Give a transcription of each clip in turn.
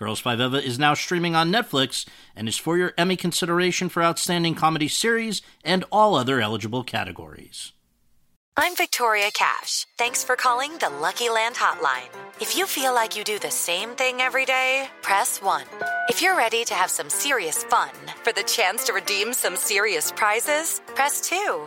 Girls Five Eva is now streaming on Netflix and is for your Emmy consideration for Outstanding Comedy Series and all other eligible categories. I'm Victoria Cash. Thanks for calling the Lucky Land Hotline. If you feel like you do the same thing every day, press 1. If you're ready to have some serious fun for the chance to redeem some serious prizes, press 2.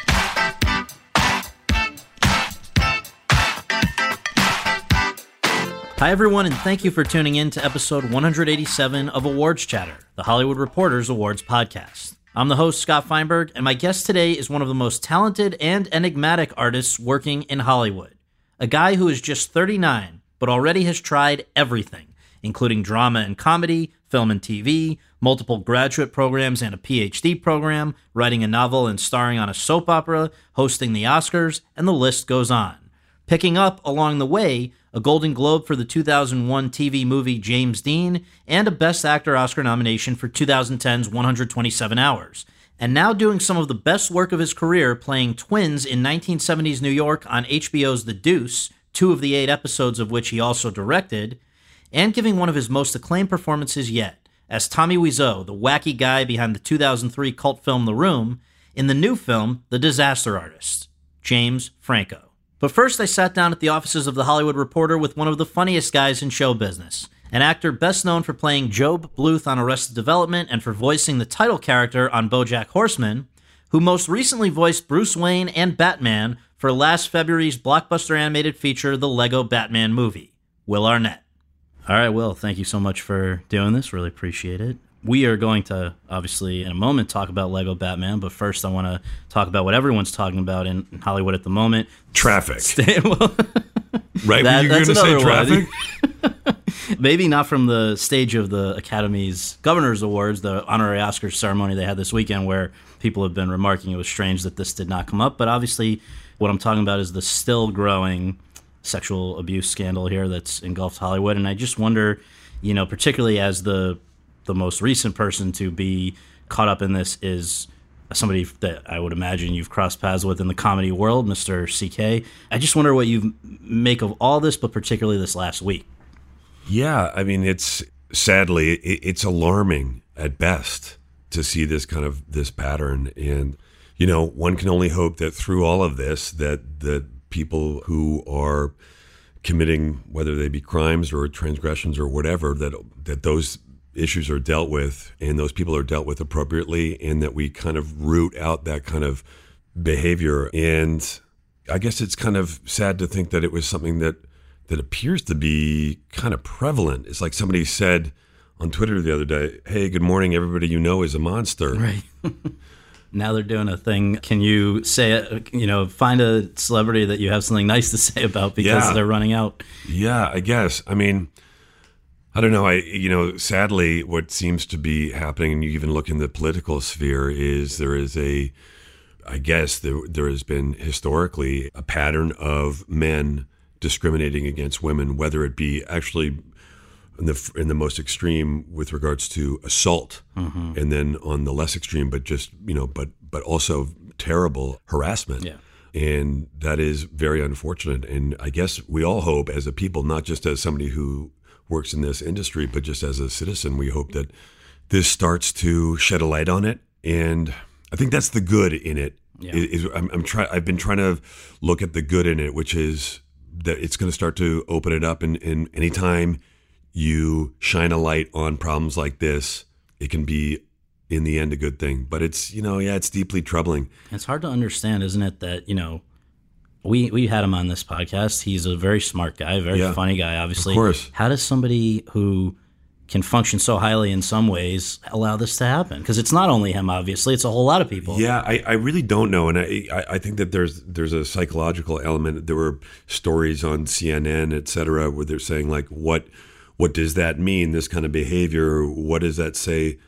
Hi, everyone, and thank you for tuning in to episode 187 of Awards Chatter, the Hollywood Reporters Awards podcast. I'm the host, Scott Feinberg, and my guest today is one of the most talented and enigmatic artists working in Hollywood. A guy who is just 39, but already has tried everything, including drama and comedy, film and TV, multiple graduate programs and a PhD program, writing a novel and starring on a soap opera, hosting the Oscars, and the list goes on. Picking up along the way a Golden Globe for the 2001 TV movie James Dean, and a Best Actor Oscar nomination for 2010's 127 Hours. And now doing some of the best work of his career playing twins in 1970s New York on HBO's The Deuce, two of the eight episodes of which he also directed, and giving one of his most acclaimed performances yet as Tommy Wiseau, the wacky guy behind the 2003 cult film The Room, in the new film The Disaster Artist, James Franco. But first, I sat down at the offices of The Hollywood Reporter with one of the funniest guys in show business. An actor best known for playing Gob Bluth on Arrested Development and for voicing the title character on Bojack Horseman, who most recently voiced Bruce Wayne and Batman for last February's blockbuster animated feature, The Lego Batman Movie, Will Arnett. All right, Will, thank you so much for doing this. Really appreciate it we are going to obviously in a moment talk about Lego Batman, but first I want to talk about what everyone's talking about in Hollywood at the moment. Traffic. well, right? that, Were you going to say traffic? Maybe not from the stage of the Academy's Governor's Awards, the honorary Oscars ceremony they had this weekend, where people have been remarking it was strange that this did not come up. But obviously, what I'm talking about is the still growing sexual abuse scandal here that's engulfed Hollywood. And I just wonder, you know, particularly as the the most recent person to be caught up in this is somebody that I would imagine you've crossed paths with in the comedy world, Mr. CK. I just wonder what you make of all this, but particularly this last week. Yeah, I mean, it's sadly it's alarming at best to see this kind of this pattern, and you know, one can only hope that through all of this, that that people who are committing whether they be crimes or transgressions or whatever that that those issues are dealt with and those people are dealt with appropriately and that we kind of root out that kind of behavior and i guess it's kind of sad to think that it was something that that appears to be kind of prevalent it's like somebody said on twitter the other day hey good morning everybody you know is a monster Right. now they're doing a thing. Can you say it? You know, find a celebrity that you have something nice to say about because Yeah. they're running out. Yeah, I guess. I mean, I don't know. I you know, sadly, what seems to be happening, and you even look in the political sphere, is there is a, I guess there there has been historically a pattern of men discriminating against women, whether it be actually in the in the most extreme with regards to assault, mm-hmm. and then on the less extreme, but just you know, but but also terrible harassment. Yeah. And that is very unfortunate. And I guess we all hope, as a people, not just as somebody who works in this industry, but just as a citizen, we hope that this starts to shed a light on it. And I think that's the good in it. Yeah. Is, I'm, I'm trying. I've been trying to look at the good in it, which is that it's going to start to open it up. And, and anytime you shine a light on problems like this, it can be in the end a good thing. But it's you know yeah, it's deeply troubling. It's hard to understand, isn't it? That you know, we we had him on this podcast. He's a very smart guy, very Yeah. funny guy. Obviously, Of course. How does somebody who can function so highly in some ways allow this to happen? Because it's not only him, obviously; it's a whole lot of people. Yeah, I, I really don't know, and I, I think that there's there's a psychological element. There were stories on CNN, et cetera, where they're saying like, what what does that mean? This kind of behavior. What does that say?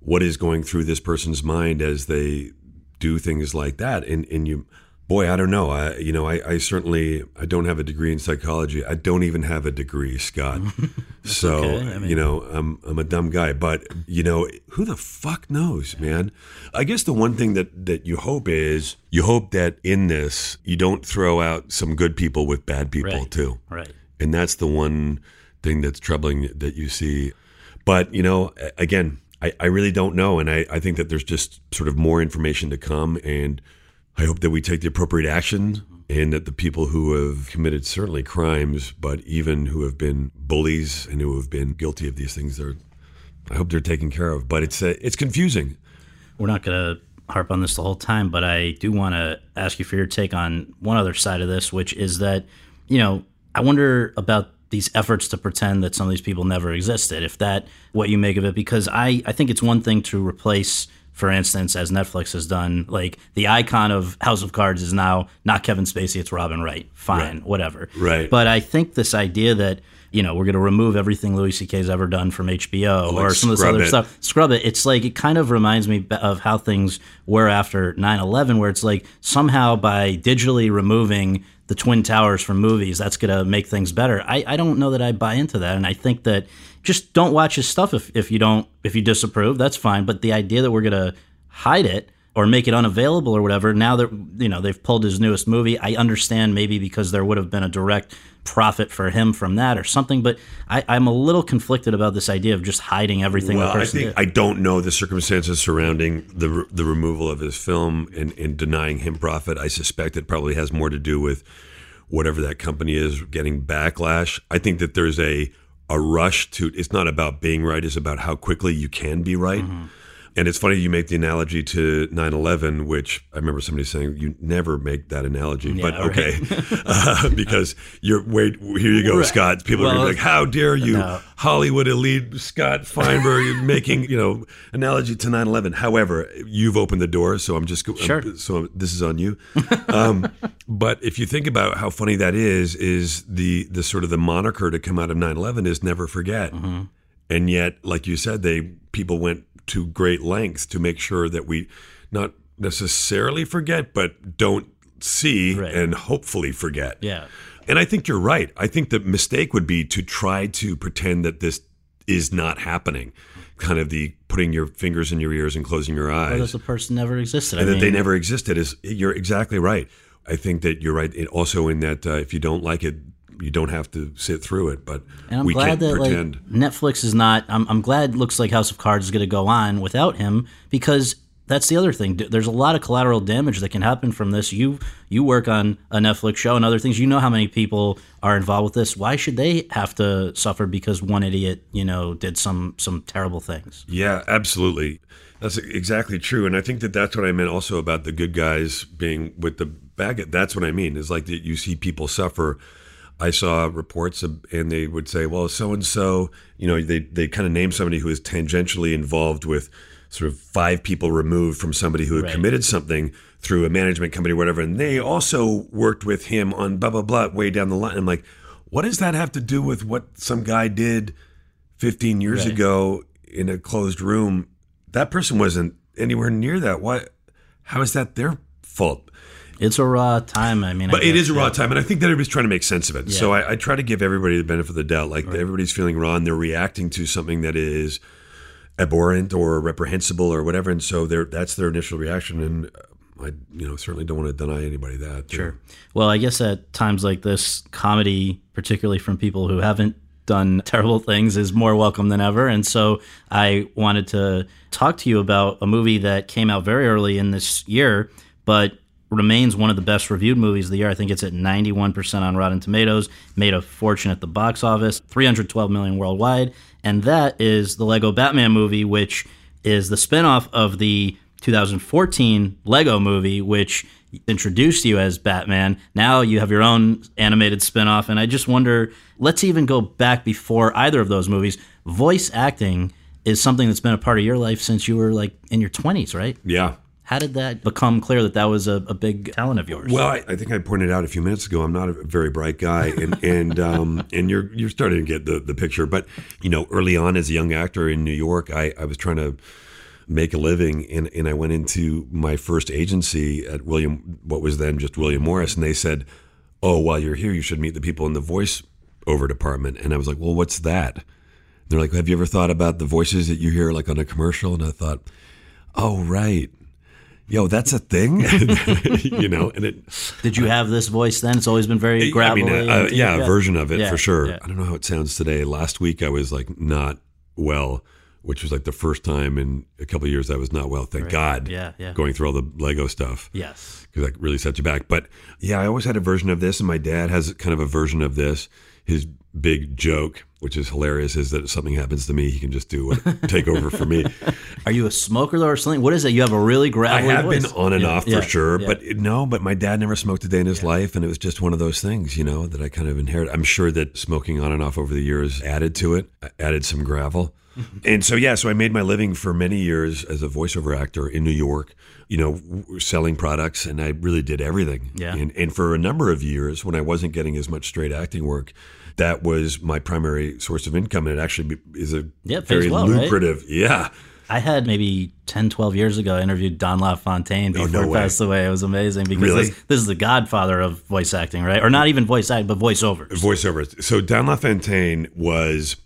What is going through this person's mind as they do things like that? And and you boy, I don't know. I, you know, I, I, certainly I don't have a degree in psychology. I don't even have a degree, Scott. so okay. I mean, you know, I'm I'm a dumb guy. But you know, who the fuck knows, man? I guess the one thing that that you hope is you hope that in this you don't throw out some good people with bad people Right. too. right. And that's the one thing that's troubling that you see. But, you know, again, I, I really don't know. And I, I think that there's just sort of more information to come. And I hope that we take the appropriate action and that the people who have committed certainly crimes, but even who have been bullies and who have been guilty of these things, are, I hope they're taken care of. But it's, uh, it's confusing. we're not going to harp on this the whole time, but I do want to ask you for your take on one other side of this, which is that, you know, I wonder about these efforts to pretend that some of these people never existed. If that what you make of it, because I I think it's one thing to replace. For instance, as Netflix has done, like the icon of House of Cards is now not Kevin Spacey, it's Robin Wright. Fine, whatever. Right. But I think this idea that, you know, we're going to remove everything Louis C.K.'s ever done from HBO like or some of this other it. stuff scrub it. It's like it kind of reminds me of how things were after 9/11 where it's like somehow by digitally removing the twin towers from movies that's going to make things better. I, I don't know that I buy into that and I think that just don't watch his stuff if, if you don't if you disapprove, that's fine, but the idea that we're going to hide it or make it unavailable or whatever now that you know they've pulled his newest movie i understand maybe because there would have been a direct profit for him from that or something but I, i'm a little conflicted about this idea of just hiding everything Well, the I think did. I don't know the circumstances surrounding the the removal of his film and, and denying him profit. I suspect it probably has more to do with whatever that company is getting backlash. I think that there's a a rush to. It's not about being right; it's about how quickly you can be right. Mm-hmm. And it's funny you make the analogy to 9/11, which I remember somebody saying you never make that analogy, but right. okay, uh, because you're wait. Here you go, Right. Scott. People are Well, gonna be like, "How dare you, no. Hollywood elite Scott Feinberg, making you know analogy to 9/11?" However, you've opened the door, so I'm just go- Sure. so this is on you. Um, but if you think about how funny that is, is the the sort of the moniker to come out of 9/11 is never forget, Mm-hmm. and yet, like you said, they people went to great lengths to make sure that we not necessarily forget, but don't see Right. and hopefully forget. yeah And I think you're right. I think the mistake would be to try to pretend that this is not happening. Kind of the putting your fingers in your ears and closing your or eyes that the person never existed and I that they never existed is you're exactly right. I think that you're right. It also in that uh, if you don't like it, you don't have to sit through it. But and I'm we glad can't that pretend. like Netflix is not. I'm, I'm glad it looks like House of Cards is going to go on without him because that's the other thing. There's a lot of collateral damage that can happen from this. You you work on a Netflix show and other things. You know how many people are involved with this. Why should they have to suffer because one idiot you know did some some terrible things? Yeah, absolutely. That's exactly true. And I think that that's what I meant also about the good guys being with the bad. That's what I mean. Is like that you see people suffer. I saw reports of, and they would say, well, so and so, you know, they, they kind of name somebody who is tangentially involved with sort of five people removed from somebody who had Right. committed something through a management company or whatever. And they also worked with him on blah, blah, blah, way down the line. I'm like, what does that have to do with what some guy did 15 years Right. ago in a closed room? That person wasn't anywhere near that. Why? How is that their fault? It's a raw time. I mean, I But it guess, is a raw yeah. time, and I think that everybody's trying to make sense of it. So I, I try to give everybody the benefit of the doubt. Like everybody's feeling raw, and they're reacting to something that is abhorrent or reprehensible or whatever, and so they're, that's their initial reaction. And uh, I, you know, certainly don't want to deny anybody that. Sure. Well, I guess at times like this, comedy, particularly from people who haven't done terrible things, is more welcome than ever. And so I wanted to talk to you about a movie that came out very early in this year, but remains one of the best reviewed movies of the year. I think it's at 91% on Rotten Tomatoes, made a fortune at the box office, 312 million worldwide. And that is the Lego Batman movie, which is the spinoff of the 2014 Lego movie, which introduced you as Batman. Now you have your own animated spinoff, and I just wonder. Let's even go back before either of those movies. Voice acting is something that's been a part of your life since you were like in your twenties, right? Yeah. How did that become clear that that was a, a big talent of yours? Well, I, I think I pointed out a few minutes ago. I'm not a very bright guy, and and um, and you're you're starting to get the the picture. But you know, early on as a young actor in New York, I, I was trying to make a living, and and I went into my first agency at William, what was then just William Morris, and they said, "Oh, while you're here, you should meet the people in the voice over department." And I was like, "Well, what's that?" They're like, "Have you ever thought about the voices that you hear like on a commercial?" And I thought, "Oh, right." Yo, that's a thing, you know. And it did you have this voice then? It's always been very gravelly. I mean, uh, and deep, yeah, a version of it Yeah, for sure. yeah. I don't know how it sounds today. Last week I was like not well, which was like the first time in a couple of years I was not well. Thank God. Yeah, yeah. Going through all the Lego stuff Yes. because that really set you back. But yeah, I always had a version of this, and my dad has kind of a version of this. His big joke, which is hilarious, is that if something happens to me, he can just do what take over for me. Are you a smoker though, or something? What is it? You have a really gravelly. I have voice. been on and Yeah, off for yeah, sure, yeah. but no, but my dad never smoked a day in his life, and it was just one of those things, you know, that I kind of inherited. I'm sure that smoking on and off over the years added to it, uh, added some gravel. and so, yeah, so I made my living for many years as a voiceover actor in New York, you know, selling products, and I really did everything. Yeah. And, and for a number of years, when I wasn't getting as much straight acting work, that was my primary source of income, and it actually is a Yeah, very well, right? lucrative. Yeah. I had maybe 10, 12 years ago, I interviewed Don LaFontaine before Oh, no he passed away. It was amazing because Really? this, this is the godfather of voice acting, right? Or not even voice acting, but voiceovers. voiceovers. So Don LaFontaine was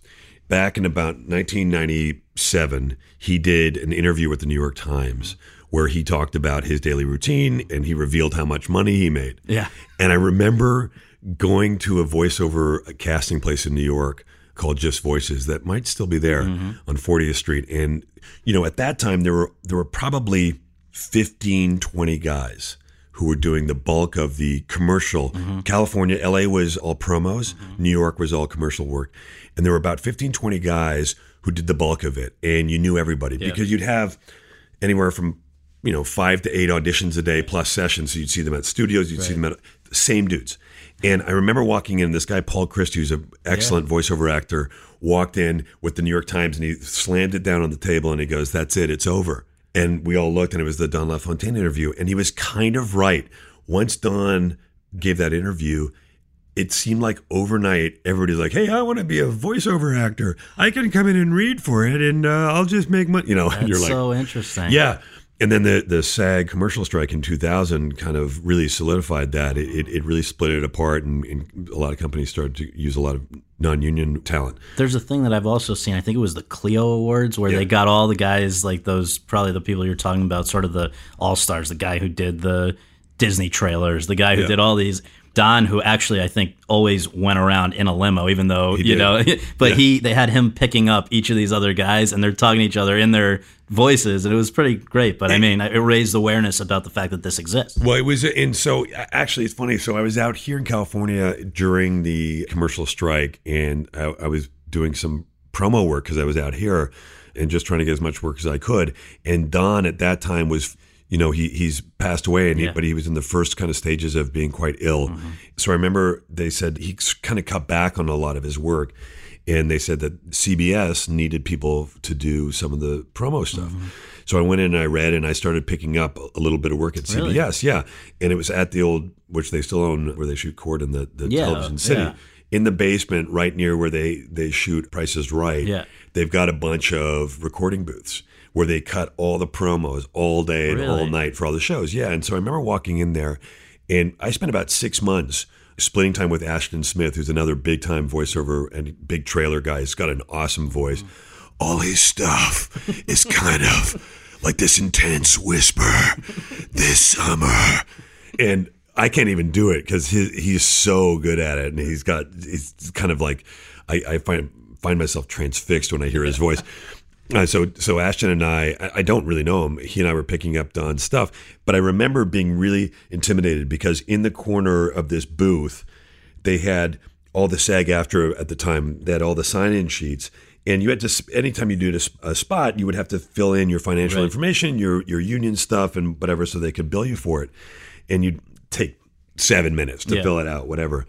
back in about 1997. He did an interview with the New York Times where he talked about his daily routine and he revealed how much money he made. Yeah. And I remember going to a voiceover casting place in New York called Just Voices that might still be there mm-hmm. on 40th Street. And, you know, at that time there were there were probably 15, 20 guys who were doing the bulk of the commercial. Mm-hmm. California, LA was all promos, mm-hmm. New York was all commercial work. And there were about 15, 20 guys who did the bulk of it. And you knew everybody because you'd have anywhere from you know five to eight auditions a day plus sessions. So you'd see them at studios, you'd see them at the same dudes. And I remember walking in. This guy Paul Christie, who's an excellent voiceover actor, walked in with the New York Times and he slammed it down on the table and he goes, "That's it, it's over." And we all looked, and it was the Don LaFontaine interview, and he was kind of right. Once Don gave that interview, it seemed like overnight everybody's like, "Hey, I want to be a voiceover actor. I can come in and read for it, and uh, I'll just make money." You know, you're like, so interesting. yeah. And then the, the SAG commercial strike in 2000 kind of really solidified that. It, it, it really split it apart, and, and a lot of companies started to use a lot of non union talent. There's a thing that I've also seen. I think it was the Clio Awards where Yeah. they got all the guys like those, probably the people you're talking about, sort of the all stars. The guy who did the Disney trailers, the guy who Yeah. did all these. Don, who actually I think always went around in a limo, even though you know, but Yeah. he they had him picking up each of these other guys, and they're talking to each other in their voices, and it was pretty great. But I mean, it raised awareness about the fact that this exists. Well, it was, and so actually, it's funny. So I was out here in California during the commercial strike, and I, I was doing some promo work because I was out here and just trying to get as much work as I could. And Don at that time was, you know, he he's passed away, and he, but he was in the first kind of stages of being quite ill. Mm-hmm. So I remember they said he kind of cut back on a lot of his work. And they said that CBS needed people to do some of the promo stuff. Mm-hmm. So I went in and I read and I started picking up a little bit of work at Really? CBS. Yeah. And it was at the old, which they still own, where they shoot Court in the, the Yeah, television city. yeah. In the basement, right near where they, they shoot Price is Right, Yeah. they've got a bunch of recording booths where they cut all the promos all day and all night for all the shows. Yeah. And so I remember walking in there and I spent about six months splitting time with Ashton Smith, who's another big time voiceover and big trailer guy. He's got an awesome voice. All his stuff is kind of like this intense whisper this summer. And I can't even do it because he, he's so good at it. And he's got, he's kind of like, I, I find, find myself transfixed when I hear his voice. Uh, so, so Ashton and I, I- don't really know him. He and I were picking up Don's stuff, but I remember being really intimidated because in the corner of this booth, they had all the SAG after at the time. They had all the sign-in sheets, and you had to. Anytime you did a spot, you would have to fill in your financial Right. information, your your union stuff, and whatever, so they could bill you for it. and you'd take seven minutes to Yeah. fill it out, whatever.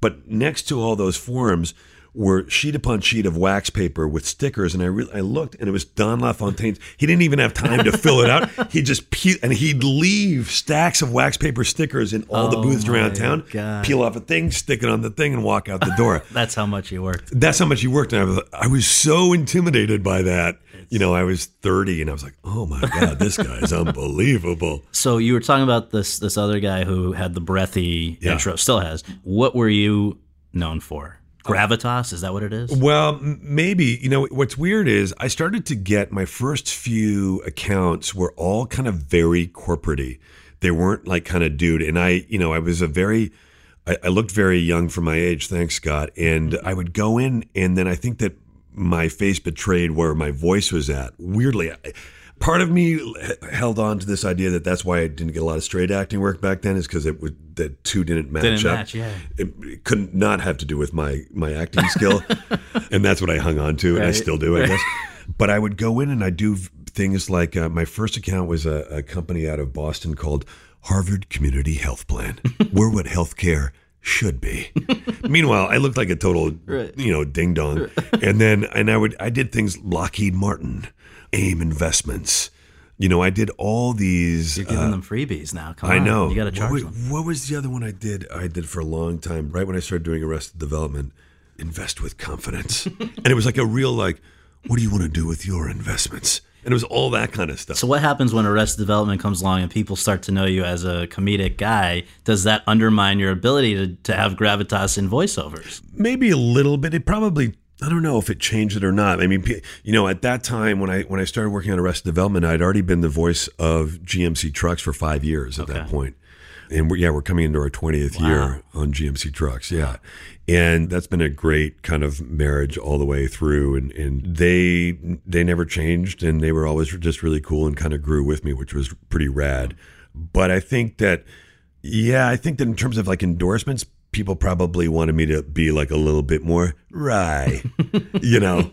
But next to all those forms were sheet upon sheet of wax paper with stickers, and I re- I looked, and it was Don LaFontaine's. He didn't even have time to fill it out. He just pe- and he'd leave stacks of wax paper stickers in all the Oh booths around town. God. Peel off a thing, stick it on the thing, and walk out the door. That's how much he worked. That's how much he worked, and I was I was so intimidated by that. You know, I was thirty, and I was like, "Oh my god, this guy is unbelievable." So you were talking about this this other guy who had the breathy Yeah. intro, still has. What were you known for? Gravitas, is that what it is? Well, maybe. You know, what's weird is I started to get my first few accounts were all kind of very corporatey. They weren't like kind of dude. And I, you know, I was a very, I, I looked very young for my age. Thanks, Scott. And mm-hmm. I would go in, and then I think that my face betrayed where my voice was at. Weirdly, I, part of me held on to this idea that that's why I didn't get a lot of straight acting work back then, is because it would that two didn't match Didn't up. match, yeah. It, it could not have to do with my my acting skill, and that's what I hung on to, and I still do, I guess. But I would go in and I'd do things like uh, my first account was a, a company out of Boston called Harvard Community Health Plan. We're what healthcare should be. Meanwhile, I looked like a total, Right. you know, ding dong. And then, and I would, I did things Lockheed Martin, AIM Investments. You know, I did all these. You're giving uh, them freebies now. Come I on. know. You got to What charge was, them. what was the other one I did? I did for a long time, right when I started doing Arrested Development. Invest with confidence, and it was like a real like, what do you want to do with your investments? And it was all that kind of stuff. So what happens when Arrested Development comes along and people start to know you as a comedic guy? Does that undermine your ability to, to have gravitas in voiceovers? maybe a little bit. It probably I don't know if it changed it or not. I mean, you know, at that time when I when I started working on Arrested Development, I'd already been the voice of GMC trucks for five years at that point. And we're, yeah, we're coming into our twentieth year on GMC trucks. Yeah, and that's been a great kind of marriage all the way through. And and they they never changed, and they were always just really cool and kind of grew with me, which was pretty rad. But I think that yeah, I think that in terms of like endorsements, people probably wanted me to be like a little bit more wry, you know,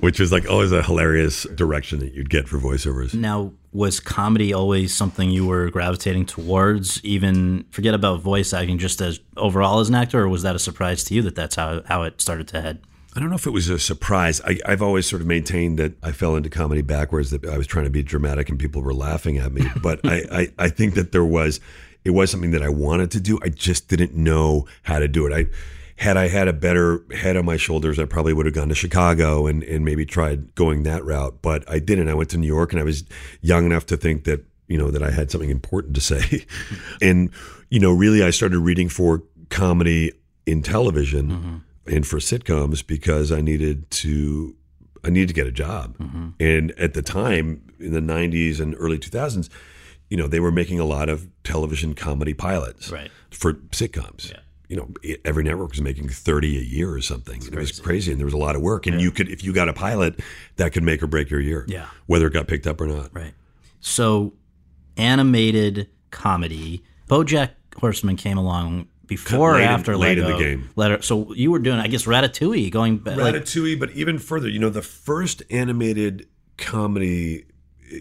which was like always a hilarious direction that you'd get for voiceovers. Now, was comedy always something you were gravitating towards? Even forget about voice acting, just as overall as an actor, or was that a surprise to you that that's how how it started to head? I don't know if it was a surprise. I, I've always sort of maintained that I fell into comedy backwards, that I was trying to be dramatic and people were laughing at me. But I, I, I think that there was, it was something that I wanted to do. I just didn't know how to do it. I, had I had a better head on my shoulders, I probably would have gone to Chicago and, and maybe tried going that route. But I didn't. I went to New York and I was young enough to think that, you know, that I had something important to say. and, you know, really I started reading for comedy in television mm-hmm. and for sitcoms because I needed to I needed to get a job. Mm-hmm. And at the time in the 90s and early 2000s, you know, they were making a lot of television comedy pilots Right. for sitcoms. You know, every network was making 30 a year or something. It was crazy and there was a lot of work and you could if you got a pilot, that could make or break your year. Yeah. Whether it got picked up or not. Right. So, animated comedy. BoJack Horseman came along before or Late in- after late in the game. Letter. So you were doing, I guess, Ratatouille. Going back. Like, Ratatouille, but even further, you know, the first animated comedy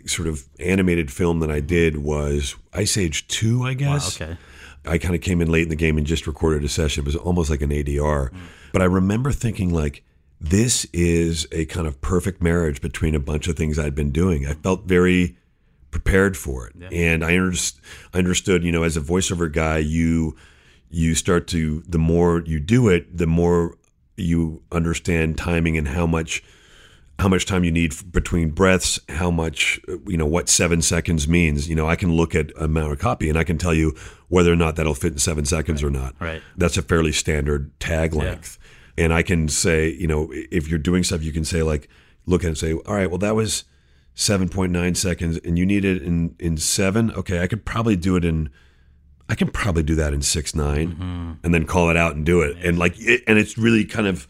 sort of animated film that I did was Ice Age 2, I wow, guess. okay. I kind of came in late in the game and just recorded a session. It was almost like an ADR. Mm. But I remember thinking like this is a kind of perfect marriage between a bunch of things I'd been doing. I mm. felt very prepared for it. And I, underst- I understood, you know, as a voiceover guy, you you start to the more you do it, the more you understand timing and how much how much time you need between breaths, how much, you know, what seven seconds means. You know, I can look at a amount of copy and I can tell you whether or not that'll fit in seven seconds or not. Right. That's a fairly standard tag length. And I can say, you know, if you're doing stuff, you can say, like, look at it and say, all right, well, that was 7.9 seconds and you need it in, in seven. Okay, I could probably do it in. I can probably do that in six nine, mm-hmm. and then call it out and do it. And like, it, and it's really kind of,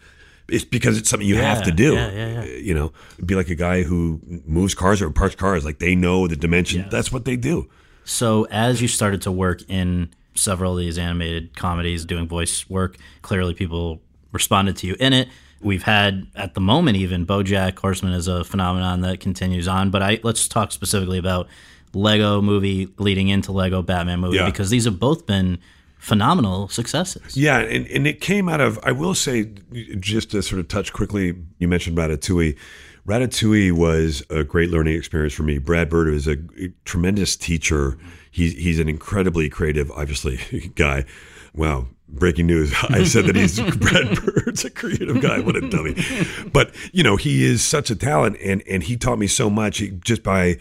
it's because it's something you have to do. yeah, yeah, yeah. Uh, you know, be like a guy who moves cars or parks cars. Like they know the dimension. That's what they do. So as you started to work in several of these animated comedies, doing voice work, clearly people responded to you in it. We've had at the moment even BoJack Horseman is a phenomenon that continues on, but I let's talk specifically about Lego movie leading into Lego Batman movie Yeah. because these have both been phenomenal successes. Yeah, and, and it came out of, I will say, just to sort of touch quickly, you mentioned Ratatouille. Ratatouille was a great learning experience for me. Brad Bird is a tremendous teacher. He's, he's an incredibly creative, obviously, guy. Wow. Breaking news. I said that he's Brad Bird's a creative guy. What a dummy. But, you know, he is such a talent and, and he taught me so much he, just by,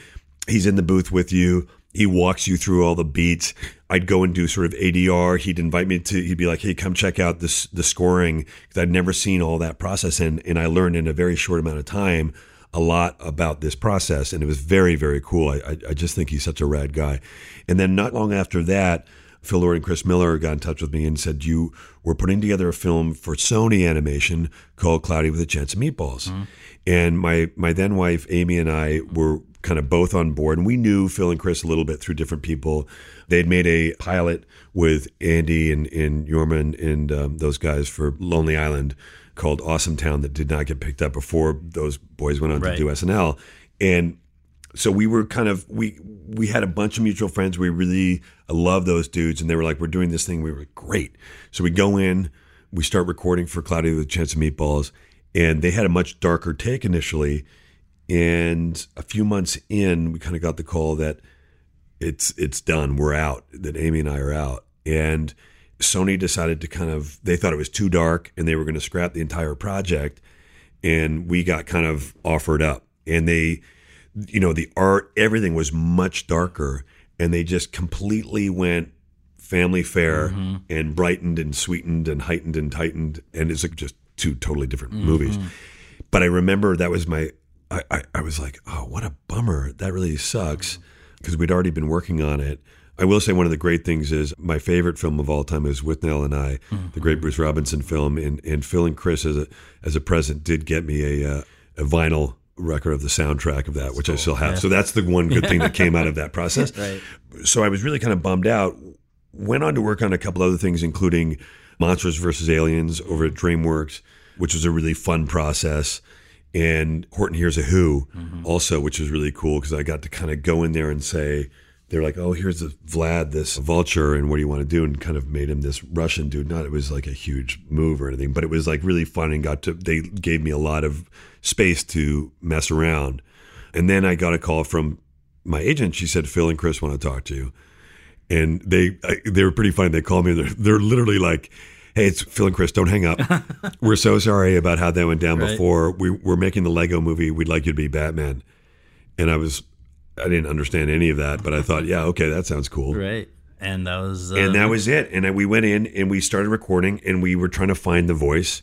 he's in the booth with you. He walks you through all the beats. I'd go and do sort of ADR. He'd invite me to. He'd be like, "Hey, come check out this the scoring," because I'd never seen all that process, and and I learned in a very short amount of time a lot about this process, and it was very very cool. I I, I just think he's such a rad guy. And then not long after that, Phil Lord and Chris Miller got in touch with me and said, "You were putting together a film for Sony Animation called Cloudy with a Chance of Meatballs." Mm-hmm. And my my then wife Amy and I were kind of both on board, and we knew Phil and Chris a little bit through different people. They'd made a pilot with Andy and and Jorma and um, those guys for Lonely Island called Awesome Town that did not get picked up before those boys went on Right. to do SNL, and so we were kind of we we had a bunch of mutual friends. We really love those dudes, and they were like, "We're doing this thing." We were great. So we go in, we start recording for Cloudy with a Chance of Meatballs, and they had a much darker take initially. And a few months in, we kind of got the call that it's it's done. We're out. That Amy and I are out, and Sony decided to kind of they thought it was too dark, and they were going to scrap the entire project. And we got kind of offered up, and they you know, the art, everything was much darker, and they just completely went family fare mm-hmm. and brightened and sweetened and heightened and tightened, and it's like just two totally different mm-hmm. movies. But I remember that was my, I, I, I was like, oh, what a bummer. That really sucks because we'd already been working on it. I will say one of the great things is my favorite film of all time is Withnail and I, the great Bruce Robinson film, and and Phil and Chris as a as a present did get me a uh, a vinyl record of the soundtrack of that, which I still have. So that's the one good thing that came out of that process. Right. So I was really kind of bummed out. Went on to work on a couple other things, including Monsters versus Aliens over at DreamWorks, which was a really fun process. And Horton Hears a Who, mm-hmm. also, which was really cool because I got to kind of go in there and say, they're like, oh, here's the Vlad, this vulture, and what do you want to do? And kind of made him this Russian dude. Not it was like a huge move or anything, but it was like really fun and got to. They gave me a lot of space to mess around. And then I got a call from my agent. She said, Phil and Chris want to talk to you. And they I, they were pretty funny. They called me. They're they're literally like, "Hey, it's Phil and Chris. Don't hang up. we're so sorry about how that went down Right. before. We we're making the Lego movie. We'd like you to be Batman." And I was, I didn't understand any of that, but I thought, yeah, okay, that sounds cool. Right. And that was uh, And that was it. And we went in and we started recording and we were trying to find the voice.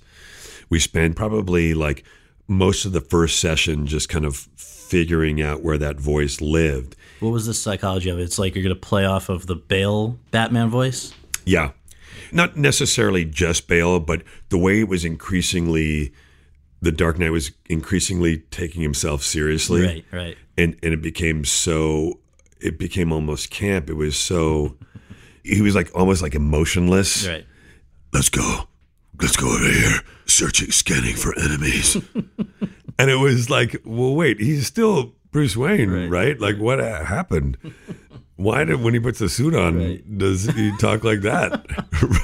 We spent probably like most of the first session just kind of figuring out where that voice lived. what was the psychology of it? It's like you're gonna play off of the Bale Batman voice. Yeah. Not necessarily just Bale, but the way it was increasingly, the Dark Knight was increasingly taking himself seriously. Right, right. and and it became so it became almost camp. It was so he was like almost like emotionless. Right. Let's go. Let's go over here. Searching, scanning for enemies. and it was like, well, wait, he's still Bruce Wayne, right? Right. Like, what happened? Why did when he puts the suit on, Right. does he talk like that?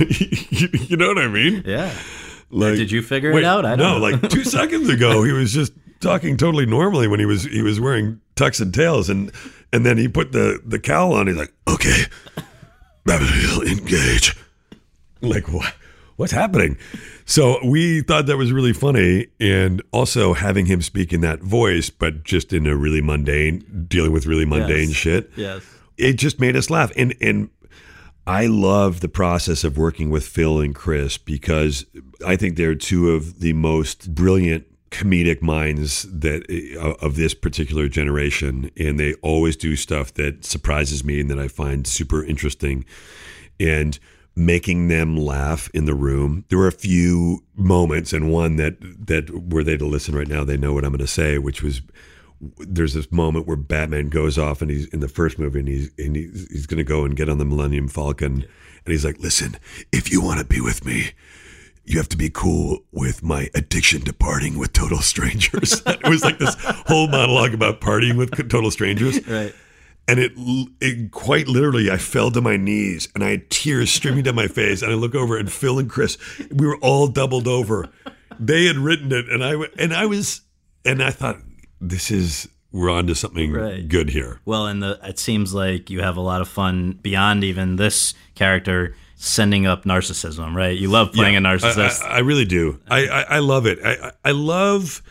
you, you know what I mean? Yeah. Like, Did you figure it out? I don't no, know. like two seconds ago, he was just talking totally normally when he was he was wearing tux and tails, and and then he put the the cowl on. He's like, okay, Babylon, engage. Like what? What's happening? So we thought that was really funny, and also having him speak in that voice, but just in a really mundane, dealing with really mundane Yes. shit Yes. It just made us laugh. And and I love the process of working with Phil and Chris because I think they're two of the most brilliant comedic minds that uh, of this particular generation. And they always do stuff that surprises me and that I find super interesting. And making them laugh in the room there were a few moments and one that that were they to listen right now they know what I'm going to say which was there's this moment where Batman goes off and he's in the first movie and he's and he's, he's going to go and get on the Millennium Falcon and he's like, "Listen, if you want to be with me, you have to be cool with my addiction to partying with total strangers." it was like this whole monologue about partying with total strangers. Right. And it, it quite literally, I fell to my knees and I had tears streaming down my face. And I look over and Phil and Chris, we were all doubled over. They had written it, and I and I was, and I thought, this is we're on to something Right. good here. Well, and the, it seems like you have a lot of fun beyond even this character sending up narcissism, right? You love playing a narcissist. I, I, I really do. I, I, I love it. I, I I love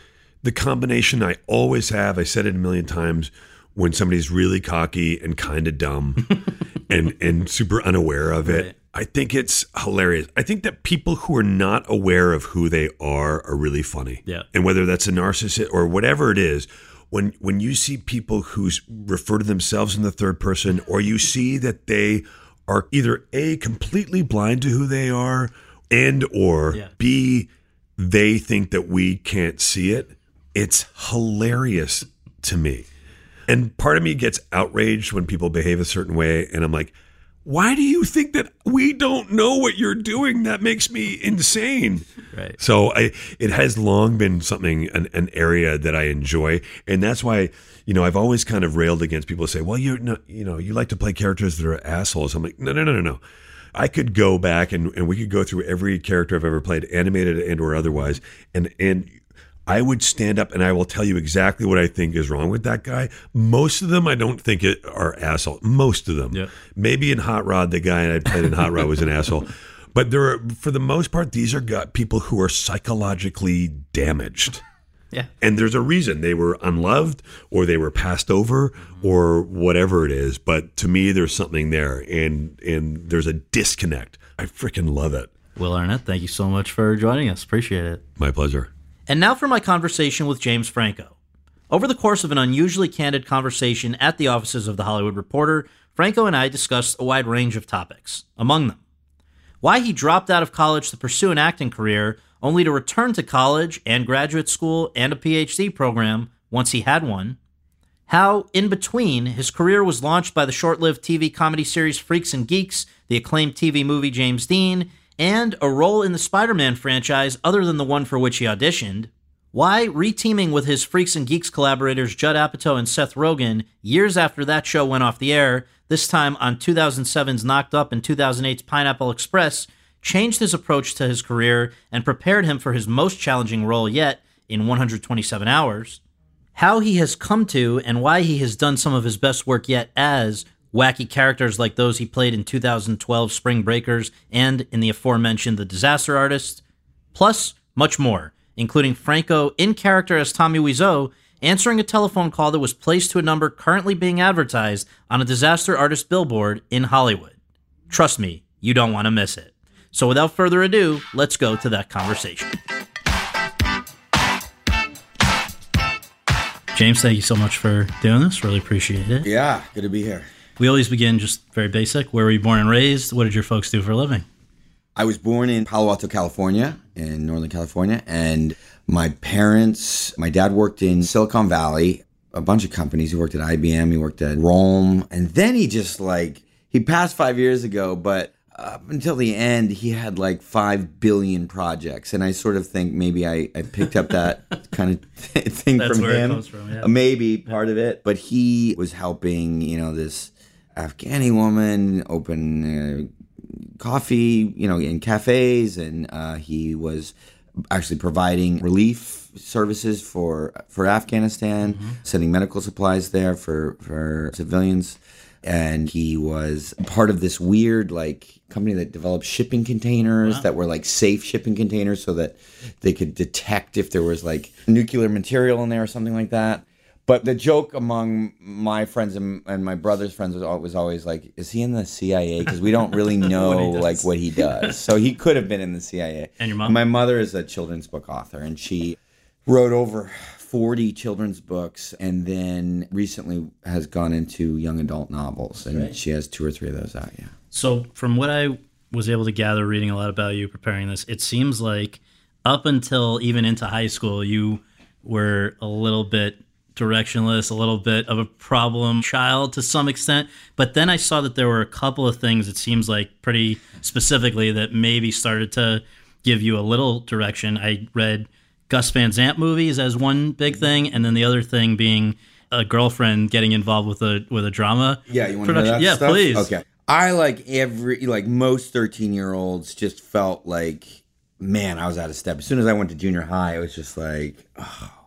the combination I always have. I said it a million times when somebody's really cocky and kind of dumb and and super unaware of it. Right. I think it's hilarious. I think that people who are not aware of who they are are really funny. Yeah. And whether that's a narcissist or whatever it is, when when you see people who refer to themselves in the third person, or you see that they are either a completely blind to who they are, and or Yeah. b they think that we can't see it, it's hilarious to me. And part of me gets outraged when people behave a certain way, and I'm like, why do you think that we don't know what you're doing? That makes me insane. right. So I, it has long been something, an, an area that I enjoy, and that's why you know I've always kind of railed against people who say, "Well, you know, you know, you like to play characters that are assholes." I'm like, no, no, no, no, no. I could go back and, and we could go through every character I've ever played, animated and or otherwise, and and I would stand up and I will tell you exactly what I think is wrong with that guy. Most of them I don't think it are asshole. Most of them. Yeah. Maybe in Hot Rod, the guy I played in Hot Rod was an asshole. But there are, for the most part, these are people who are psychologically damaged. Yeah. And there's a reason they were unloved or they were passed over or whatever it is. But to me, there's something there and and there's a disconnect. I freaking love it. Will Arnett, thank you so much for joining us. Appreciate it. My pleasure. And now for my conversation with James Franco. Over the course of an unusually candid conversation at the offices of The Hollywood Reporter, Franco and I discussed a wide range of topics, among them why he dropped out of college to pursue an acting career, only to return to college and graduate school and a PhD program once he had one, how, in between, his career was launched by the short lived TV comedy series Freaks and Geeks, the acclaimed TV movie James Dean, and a role in the Spider Man franchise other than the one for which he auditioned. Why reteaming with his Freaks and Geeks collaborators Judd Apatow and Seth Rogen years after that show went off the air, this time on 2007's Knocked Up and 2008's Pineapple Express, changed his approach to his career and prepared him for his most challenging role yet in 127 Hours how he has come to and why he has done some of his best work yet as wacky characters like those he played in 2012 Spring Breakers and in the aforementioned The Disaster Artist, plus much more, including Franco in character as Tommy Wiseau answering a telephone call that was placed to a number currently being advertised on a disaster artist billboard in Hollywood. Trust me, you don't want to miss it. So without further ado, let's go to that conversation. James, thank you so much for doing this. Really appreciate it. Yeah, good to be here. We always begin just very basic. Where were you born and raised? What did your folks do for a living? I was born in Palo Alto, California, in Northern California, and my parents, my dad worked in Silicon Valley, a bunch of companies. He worked at IBM, he worked at ROLM, and then he just like he passed five years ago, but up until the end, he had like five billion projects, and I sort of think maybe I, I picked up that kind of thing That's from where it him. comes from, yeah. Maybe part of it, but he was helping, you know, this Afghani woman open. Uh, coffee, you know, in cafes, and uh, he was actually providing relief services for for Afghanistan, sending medical supplies there for for civilians. And he was part of this weird like company that developed shipping containers that were like safe shipping containers so that they could detect if there was like nuclear material in there or something like that. But the joke among my friends and, and my brother's friends was, was always like, "Is he in the CIA?" Because we don't really know does. like what he does. So he could have been in the CIA. And your mom? My mother is a children's book author, and she wrote over forty children's books, and then recently has gone into young adult novels, and she has two or three of those out. Yeah. So, from what I was able to gather reading a lot about you preparing this, it seems like up until even into high school, you were a little bit directionless, a little bit of a problem child to some extent. But then I saw that there were a couple of things, it seems like pretty specifically, that maybe started to give you a little direction. I read Gus Van Sant movies as one big mm-hmm. thing, and then the other thing being a girlfriend getting involved with a with a drama. Yeah, you want to production. know that yeah, stuff? please. Okay. I like every like most thirteen year olds just felt like man, I was out of step. As soon as I went to junior high, it was just like, oh,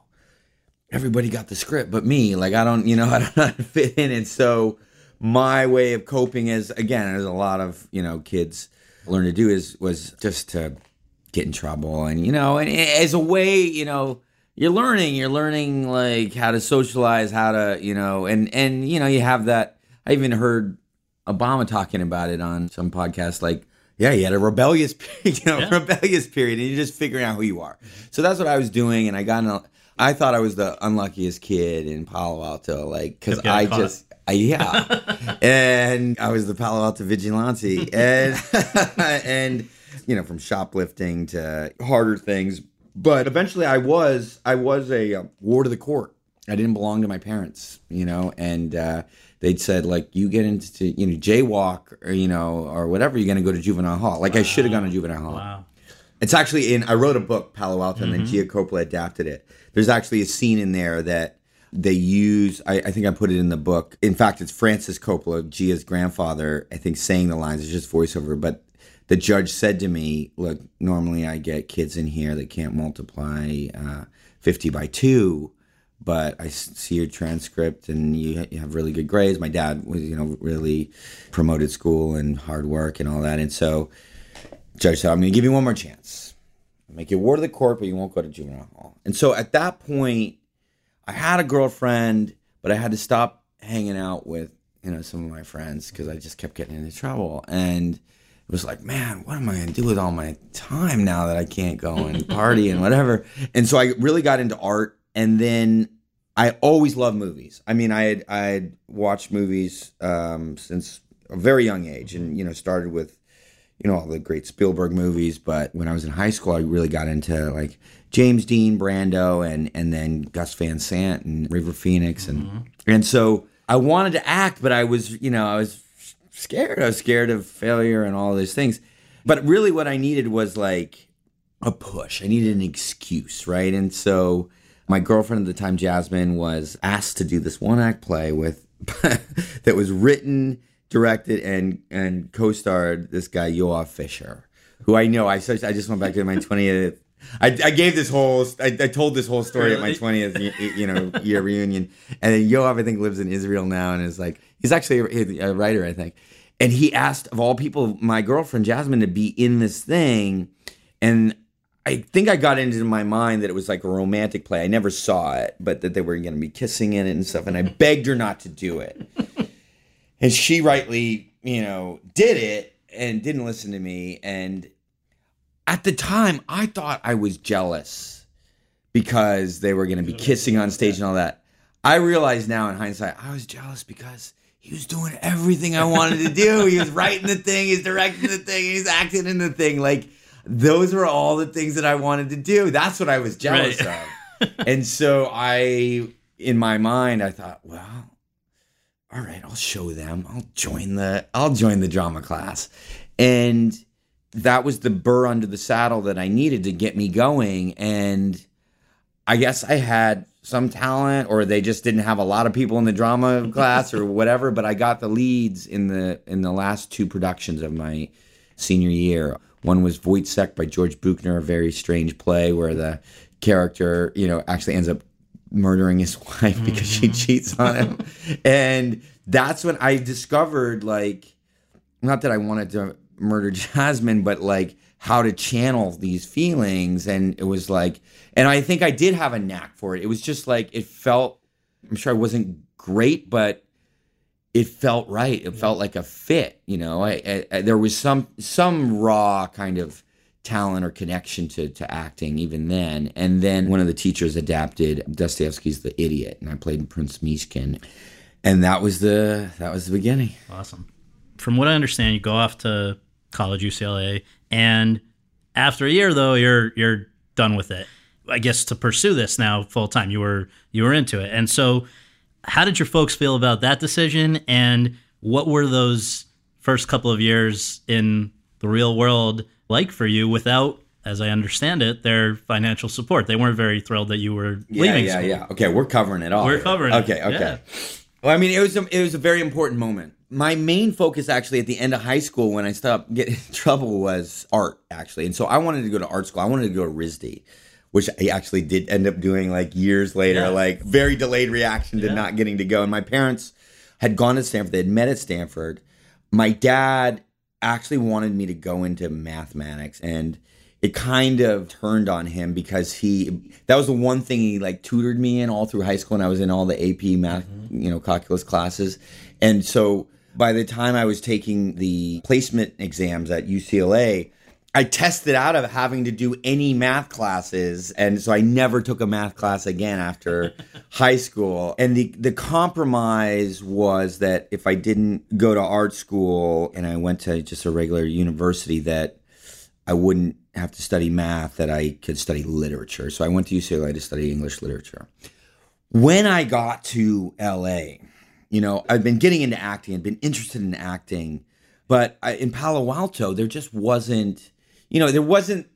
everybody got the script, but me. Like I don't, you know, I don't know how to fit in. And so my way of coping is again, as a lot of you know kids learn to do is was just to get in trouble, and you know, and as a way, you know. You're learning. You're learning like how to socialize, how to, you know, and and you know, you have that. I even heard Obama talking about it on some podcast. Like, yeah, he had a rebellious, period, you know, Yeah. rebellious period, and you're just figuring out who you are. So that's what I was doing, and I got in. A, I thought I was the unluckiest kid in Palo Alto, like because I caught. just, I, yeah, and I was the Palo Alto vigilante, and and you know, from shoplifting to harder things. But eventually, I was, I was a uh, ward of the court. I didn't belong to my parents, you know, and uh, they'd said like, you get into, you know, jaywalk or you know, or whatever, you're going to go to juvenile hall. Like I should have gone to juvenile hall. Wow. It's actually in. I wrote a book, Palo Alto, and then Gia Coppola adapted it. There's actually a scene in there that they use. I, I think I put it in the book. In fact, it's Francis Coppola, Gia's grandfather. I think saying the lines. It's just voiceover, but the judge said to me, "Look, normally I get kids in here that can't multiply uh, 50 by 2, But I see your transcript, and you, you have really good grades. My dad was, you know, really promoted school and hard work and all that, and so judge said, I'm going to give you one more chance. Make you ward of the court, but you won't go to juvenile hall. And so at that point, I had a girlfriend, but I had to stop hanging out with, you know, some of my friends because I just kept getting into trouble. And it was like, man, what am I going to do with all my time now that I can't go and party and whatever? And so I really got into art. And then I always loved movies. I mean, I had I had watched movies um, since a very young age, and you know, started with you know all the great Spielberg movies. But when I was in high school, I really got into like James Dean, Brando, and and then Gus Van Sant and River Phoenix, and mm-hmm. and so I wanted to act, but I was you know I was scared. I was scared of failure and all those things. But really, what I needed was like a push. I needed an excuse, right? And so my girlfriend at the time, Jasmine, was asked to do this one act play with that was written, directed, and and co-starred this guy Yoav Fisher, who I know. I such I just went back to my twentieth. I, I gave this whole I, I told this whole story at my twentieth you know year reunion, and then Yoav I think lives in Israel now and is like he's actually a, a writer I think, and he asked of all people my girlfriend Jasmine to be in this thing, and I think I got into my mind that it was like a romantic play. I never saw it, but that they were going to be kissing in it and stuff. And I begged her not to do it. And she rightly, you know, did it and didn't listen to me. And at the time, I thought I was jealous because they were going to be mm-hmm. kissing on stage and all that. I realize now in hindsight, I was jealous because he was doing everything I wanted to do. He was writing the thing, he's directing the thing, he's acting in the thing. Like, those were all the things that I wanted to do. That's what I was jealous Right. of. and so I, in my mind, I thought, well, all right, I'll show them. I'll join the I'll join the drama class. And that was the burr under the saddle that I needed to get me going. And I guess I had some talent or they just didn't have a lot of people in the drama class or whatever, but I got the leads in the in the last two productions of my senior year. One was Woyzeck by George Buchner, a very strange play where the character, you know, actually ends up murdering his wife because she mm-hmm. cheats on him. And that's when I discovered like not that I wanted to murder Jasmine, but like how to channel these feelings. And it was like, and I think I did have a knack for it. It was just like, it felt, I'm sure I wasn't great, but it felt right. It felt like a fit, you know, I, I, I- there was some, some raw kind of talent or connection to, to acting even then. And then one of the teachers adapted Dostoevsky's The Idiot and I played Prince Myshkin. And that was the, that was the beginning. Awesome. From what I understand, you go off to college, UCLA, and after a year, though, you're you're done with it. I guess to pursue this now full time, you were you were into it, and so how did your folks feel about that decision? And what were those first couple of years in the real world like for you without as I understand it, their financial support. They weren't very thrilled that you were Yeah, leaving yeah, school. yeah. Okay, we're covering it all. We're here. covering it. Okay, okay. Yeah. Well, I mean, it was a, it was a very important moment. My main focus, actually, at the end of high school, when I stopped getting in trouble, was art. Actually, and so I wanted to go to art school. I wanted to go to RISD, which I actually did end up doing like years later. Yeah. Like very delayed reaction to Yeah. not getting to go. And my parents had gone to Stanford. They had met at Stanford. My dad actually wanted me to go into mathematics and it kind of turned on him because he that was the one thing he like tutored me in all through high school and I was in all the AP math, mm-hmm. you know, calculus classes. And so by the time I was taking the placement exams at UCLA, I tested out of having to do any math classes, and so I never took a math class again after high school. And the the compromise was that if I didn't go to art school and I went to just a regular university, that I wouldn't have to study math, that I could study literature. So I went to UCLA to study English literature. When I got to LA, you know, I've been getting into acting, I've been interested in acting, but I, in Palo Alto, there just wasn't, you know, there wasn't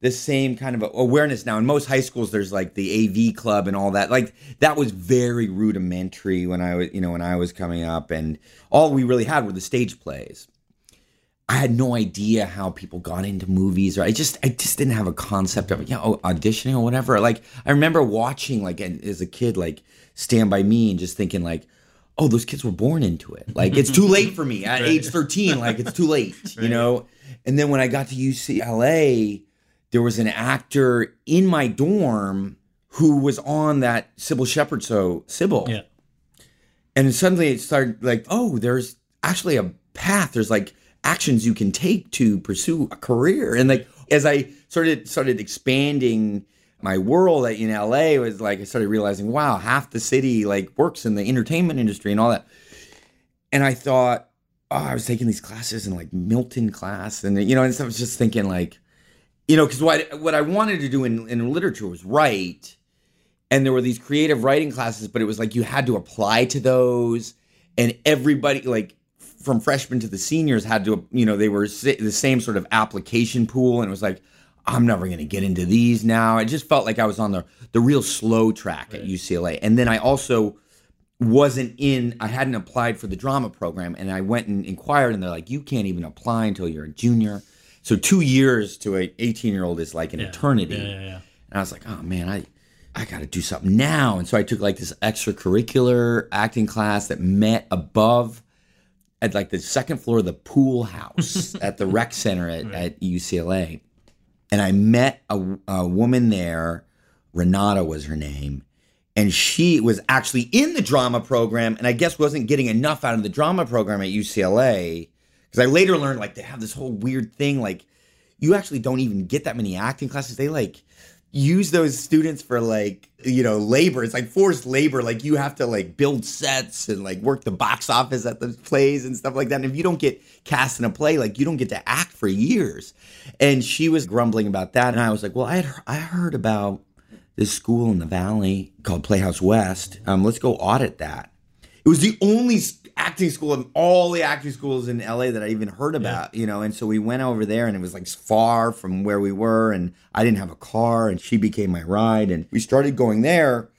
the same kind of awareness now. In most high schools, there's like the AV club and all that. Like that was very rudimentary when I was, you know, when I was coming up, and all we really had were the stage plays. I had no idea how people got into movies, or I just, I just didn't have a concept of, yeah, oh, auditioning or whatever. Like I remember watching, like as a kid, like Stand by Me, and just thinking, like, oh, those kids were born into it. Like it's too late for me at age 13. Like it's too late, you know? And then when I got to UCLA, there was an actor in my dorm who was on that Cybill Shepherd show, Cybill. Yeah. And suddenly it started like, oh, there's actually a path. There's like actions you can take to pursue a career. And like as I started started expanding my world in LA, was like I started realizing, wow, half the city like works in the entertainment industry and all that. And I thought, oh, I was taking these classes in like Milton class, and you know, and so I was just thinking like, you know, because what what I wanted to do in, in literature was write, and there were these creative writing classes, but it was like you had to apply to those, and everybody like from freshmen to the seniors had to, you know, they were the same sort of application pool, and it was like. I'm never going to get into these now. I just felt like I was on the the real slow track at UCLA. And then I also wasn't in I hadn't applied for the drama program and I went and inquired and they're like you can't even apply until you're a junior. So 2 years to a 18-year-old is like an eternity. Yeah, yeah, yeah. And I was like, "Oh man, I I got to do something now." And so I took like this extracurricular acting class that met above at like the second floor of the pool house at the rec center at, at UCLA. And I met a, a woman there, Renata was her name, and she was actually in the drama program and I guess wasn't getting enough out of the drama program at UCLA. Because I later learned like they have this whole weird thing, like you actually don't even get that many acting classes. They like use those students for like you know labor it's like forced labor like you have to like build sets and like work the box office at the plays and stuff like that and if you don't get cast in a play like you don't get to act for years and she was grumbling about that and i was like well i had i heard about this school in the valley called playhouse west um, let's go audit that it was the only acting school of all the acting schools in LA that I even heard about, you know. And so we went over there, and it was like far from where we were, and I didn't have a car, and she became my ride, and we started going there.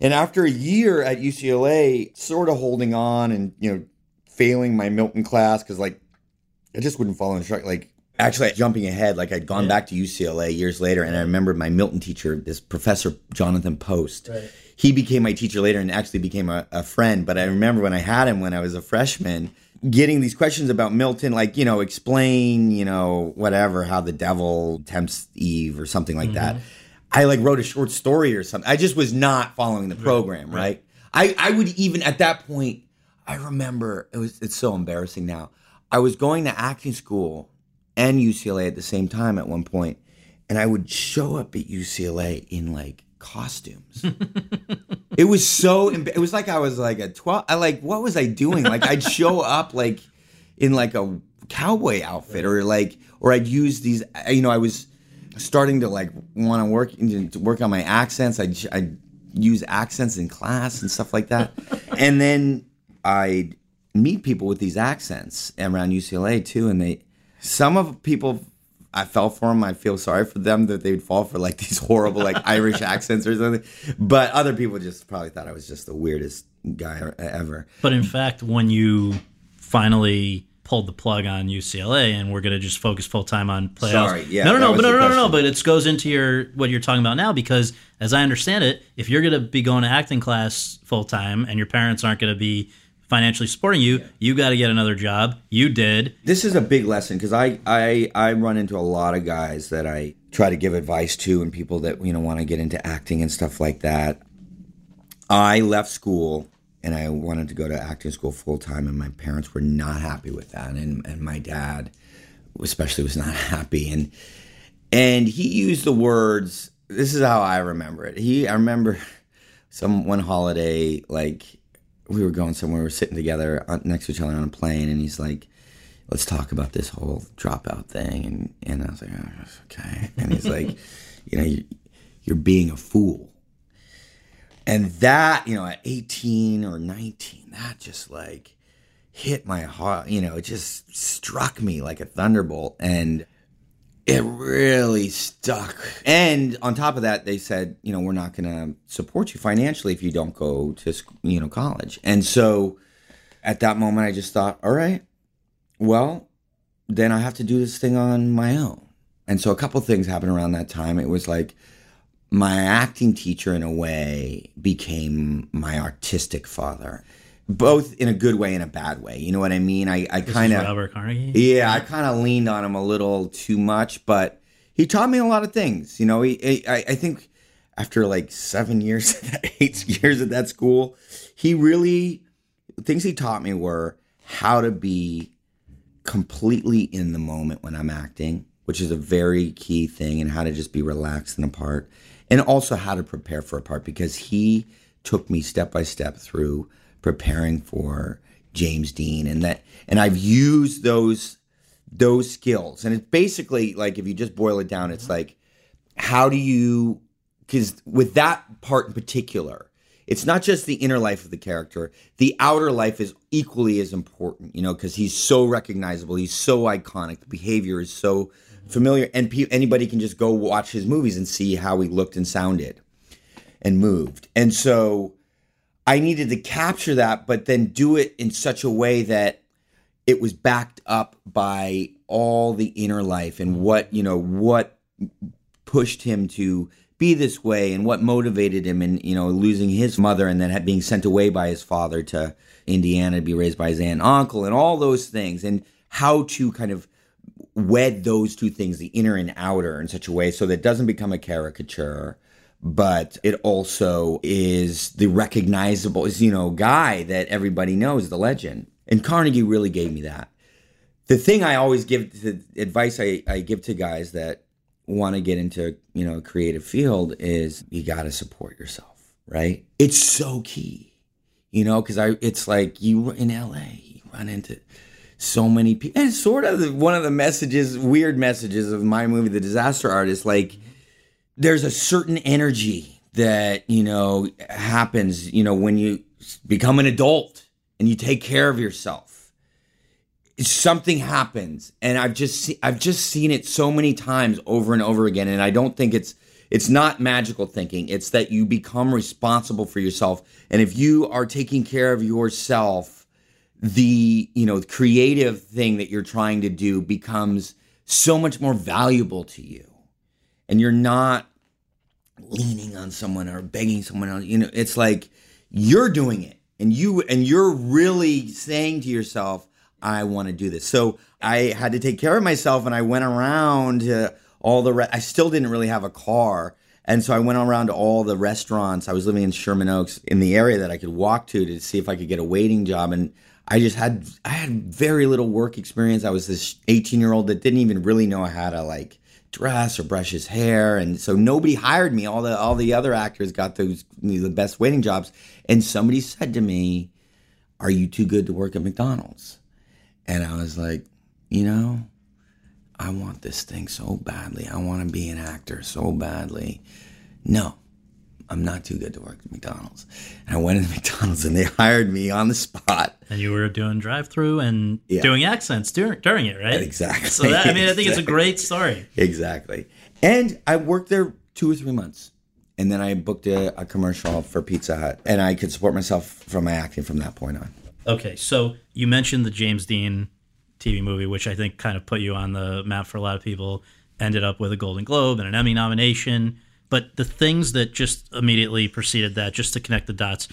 And after a year at UCLA, sort of holding on, and you know, failing my Milton class because like I just wouldn't follow instruction. Like actually, jumping ahead, like I'd gone back to UCLA years later, and I remember my Milton teacher, this professor Jonathan Post. He became my teacher later and actually became a, a friend. But I remember when I had him when I was a freshman, getting these questions about Milton, like you know, explain, you know, whatever, how the devil tempts Eve or something like that. Mm-hmm. I like wrote a short story or something. I just was not following the program, right? I I would even at that point, I remember it was it's so embarrassing now. I was going to acting school and UCLA at the same time at one point, and I would show up at UCLA in like costumes. it was so it was like I was like a 12 I like what was I doing? Like I'd show up like in like a cowboy outfit or like or I'd use these you know I was starting to like want to work to work on my accents. I I use accents in class and stuff like that. and then I'd meet people with these accents around UCLA too and they some of people I fell for them. I feel sorry for them that they'd fall for like these horrible like Irish accents or something. But other people just probably thought I was just the weirdest guy ever. But in fact, when you finally pulled the plug on UCLA and we're going to just focus full time on Playhouse. Sorry, yeah, no, no, no, but no, no, no, no, but it goes into your what you're talking about now because as I understand it, if you're going to be going to acting class full time and your parents aren't going to be financially supporting you, you got to get another job. You did. this is a big lesson because I, I I run into a lot of guys that I try to give advice to and people that you know want to get into acting and stuff like that. I left school and I wanted to go to acting school full time, and my parents were not happy with that, and and my dad especially was not happy, and and he used the words. This is how I remember it. He I remember some one holiday like we were going somewhere, we were sitting together next to each other on a plane, and he's like, "Let's talk about this whole dropout thing." And and I was like, oh, "Okay." And he's like, "You know, you, you're being a fool." And that, you know, at 18 or 19, that just like hit my heart. You know, it just struck me like a thunderbolt, and it really stuck. And on top of that, they said, you know, we're not going to support you financially if you don't go to, you know, college. And so at that moment, I just thought, all right, well, then I have to do this thing on my own. And so a couple things happened around that time. It was like my acting teacher, in a way, became my artistic father, both in a good way and a bad way. You know what I mean? I, I kind of. Robert Carnegie. Yeah, I kind of leaned on him a little too much, but he taught me a lot of things. You know, he, he I, I think after like seven years, eight years at that school, he really things he taught me were how to be completely in the moment when I'm acting, which is a very key thing, and how to just be relaxed and apart, and also how to prepare for a part because he took me step by step through preparing for James Dean, and that, and I've used those those skills, and it's basically like if you just boil it down, it's mm-hmm. like how do you because with that part in particular it's not just the inner life of the character the outer life is equally as important you know because he's so recognizable he's so iconic the behavior is so mm-hmm. familiar and pe- anybody can just go watch his movies and see how he looked and sounded and moved. And so i needed to capture that but then do it in such a way that it was backed up by all the inner life and what you know what pushed him to be this way and what motivated him in you know losing his mother and then being sent away by his father to Indiana to be raised by his aunt and uncle and all those things and how to kind of wed those two things the inner and outer in such a way so that it doesn't become a caricature but it also is the recognizable you know guy that everybody knows the legend. And Carnegie really gave me that. The thing I always give the advice I, I give to guys that want to get into you know a creative field is you got to support yourself right? It's so key you know because i it's like you in la you run into so many people and sort of the- one of the messages weird messages of my movie the disaster artist like there's a certain energy that you know happens you know when you become an adult and you take care of yourself. Something happens and i've just se- i've just seen it so many times over and over again and i don't think it's it's not magical thinking. It's that you become responsible for yourself and if you are taking care of yourself the you know creative thing that you're trying to do becomes so much more valuable to you and you're not leaning on someone or begging someone else you know it's like you're doing it and you and you're really saying to yourself i want to do this. So i had to take care of myself and i went around to all the re- i still didn't really have a car. And so i went around to all the restaurants. I was living in sherman oaks in the area that i could walk to to see if i could get a waiting job. And i just had i had very little work experience. I was this 18 year old that didn't even really know how to like dress or brush his hair. And so nobody hired me. All the all the other actors got those you know, the best waiting jobs. And somebody said to me are you too good to work at McDonald's? And I was like you know I want this thing so badly. I want to be an actor so badly. No I'm not too good to work at McDonald's. And I went into McDonald's and they hired me on the spot. And you were doing drive through and Yeah. doing accents during, during it, right? Exactly. So that, I mean, I think it's a great story. Exactly. And I worked there two or three months. And then I booked a, a commercial for Pizza Hut. And I could support myself from my acting from that point on. Okay, so you mentioned the James Dean TV movie, which I think kind of put you on the map for a lot of people. Ended up with a Golden Globe and an Emmy nomination. But the things that just immediately preceded that, just to connect the dots,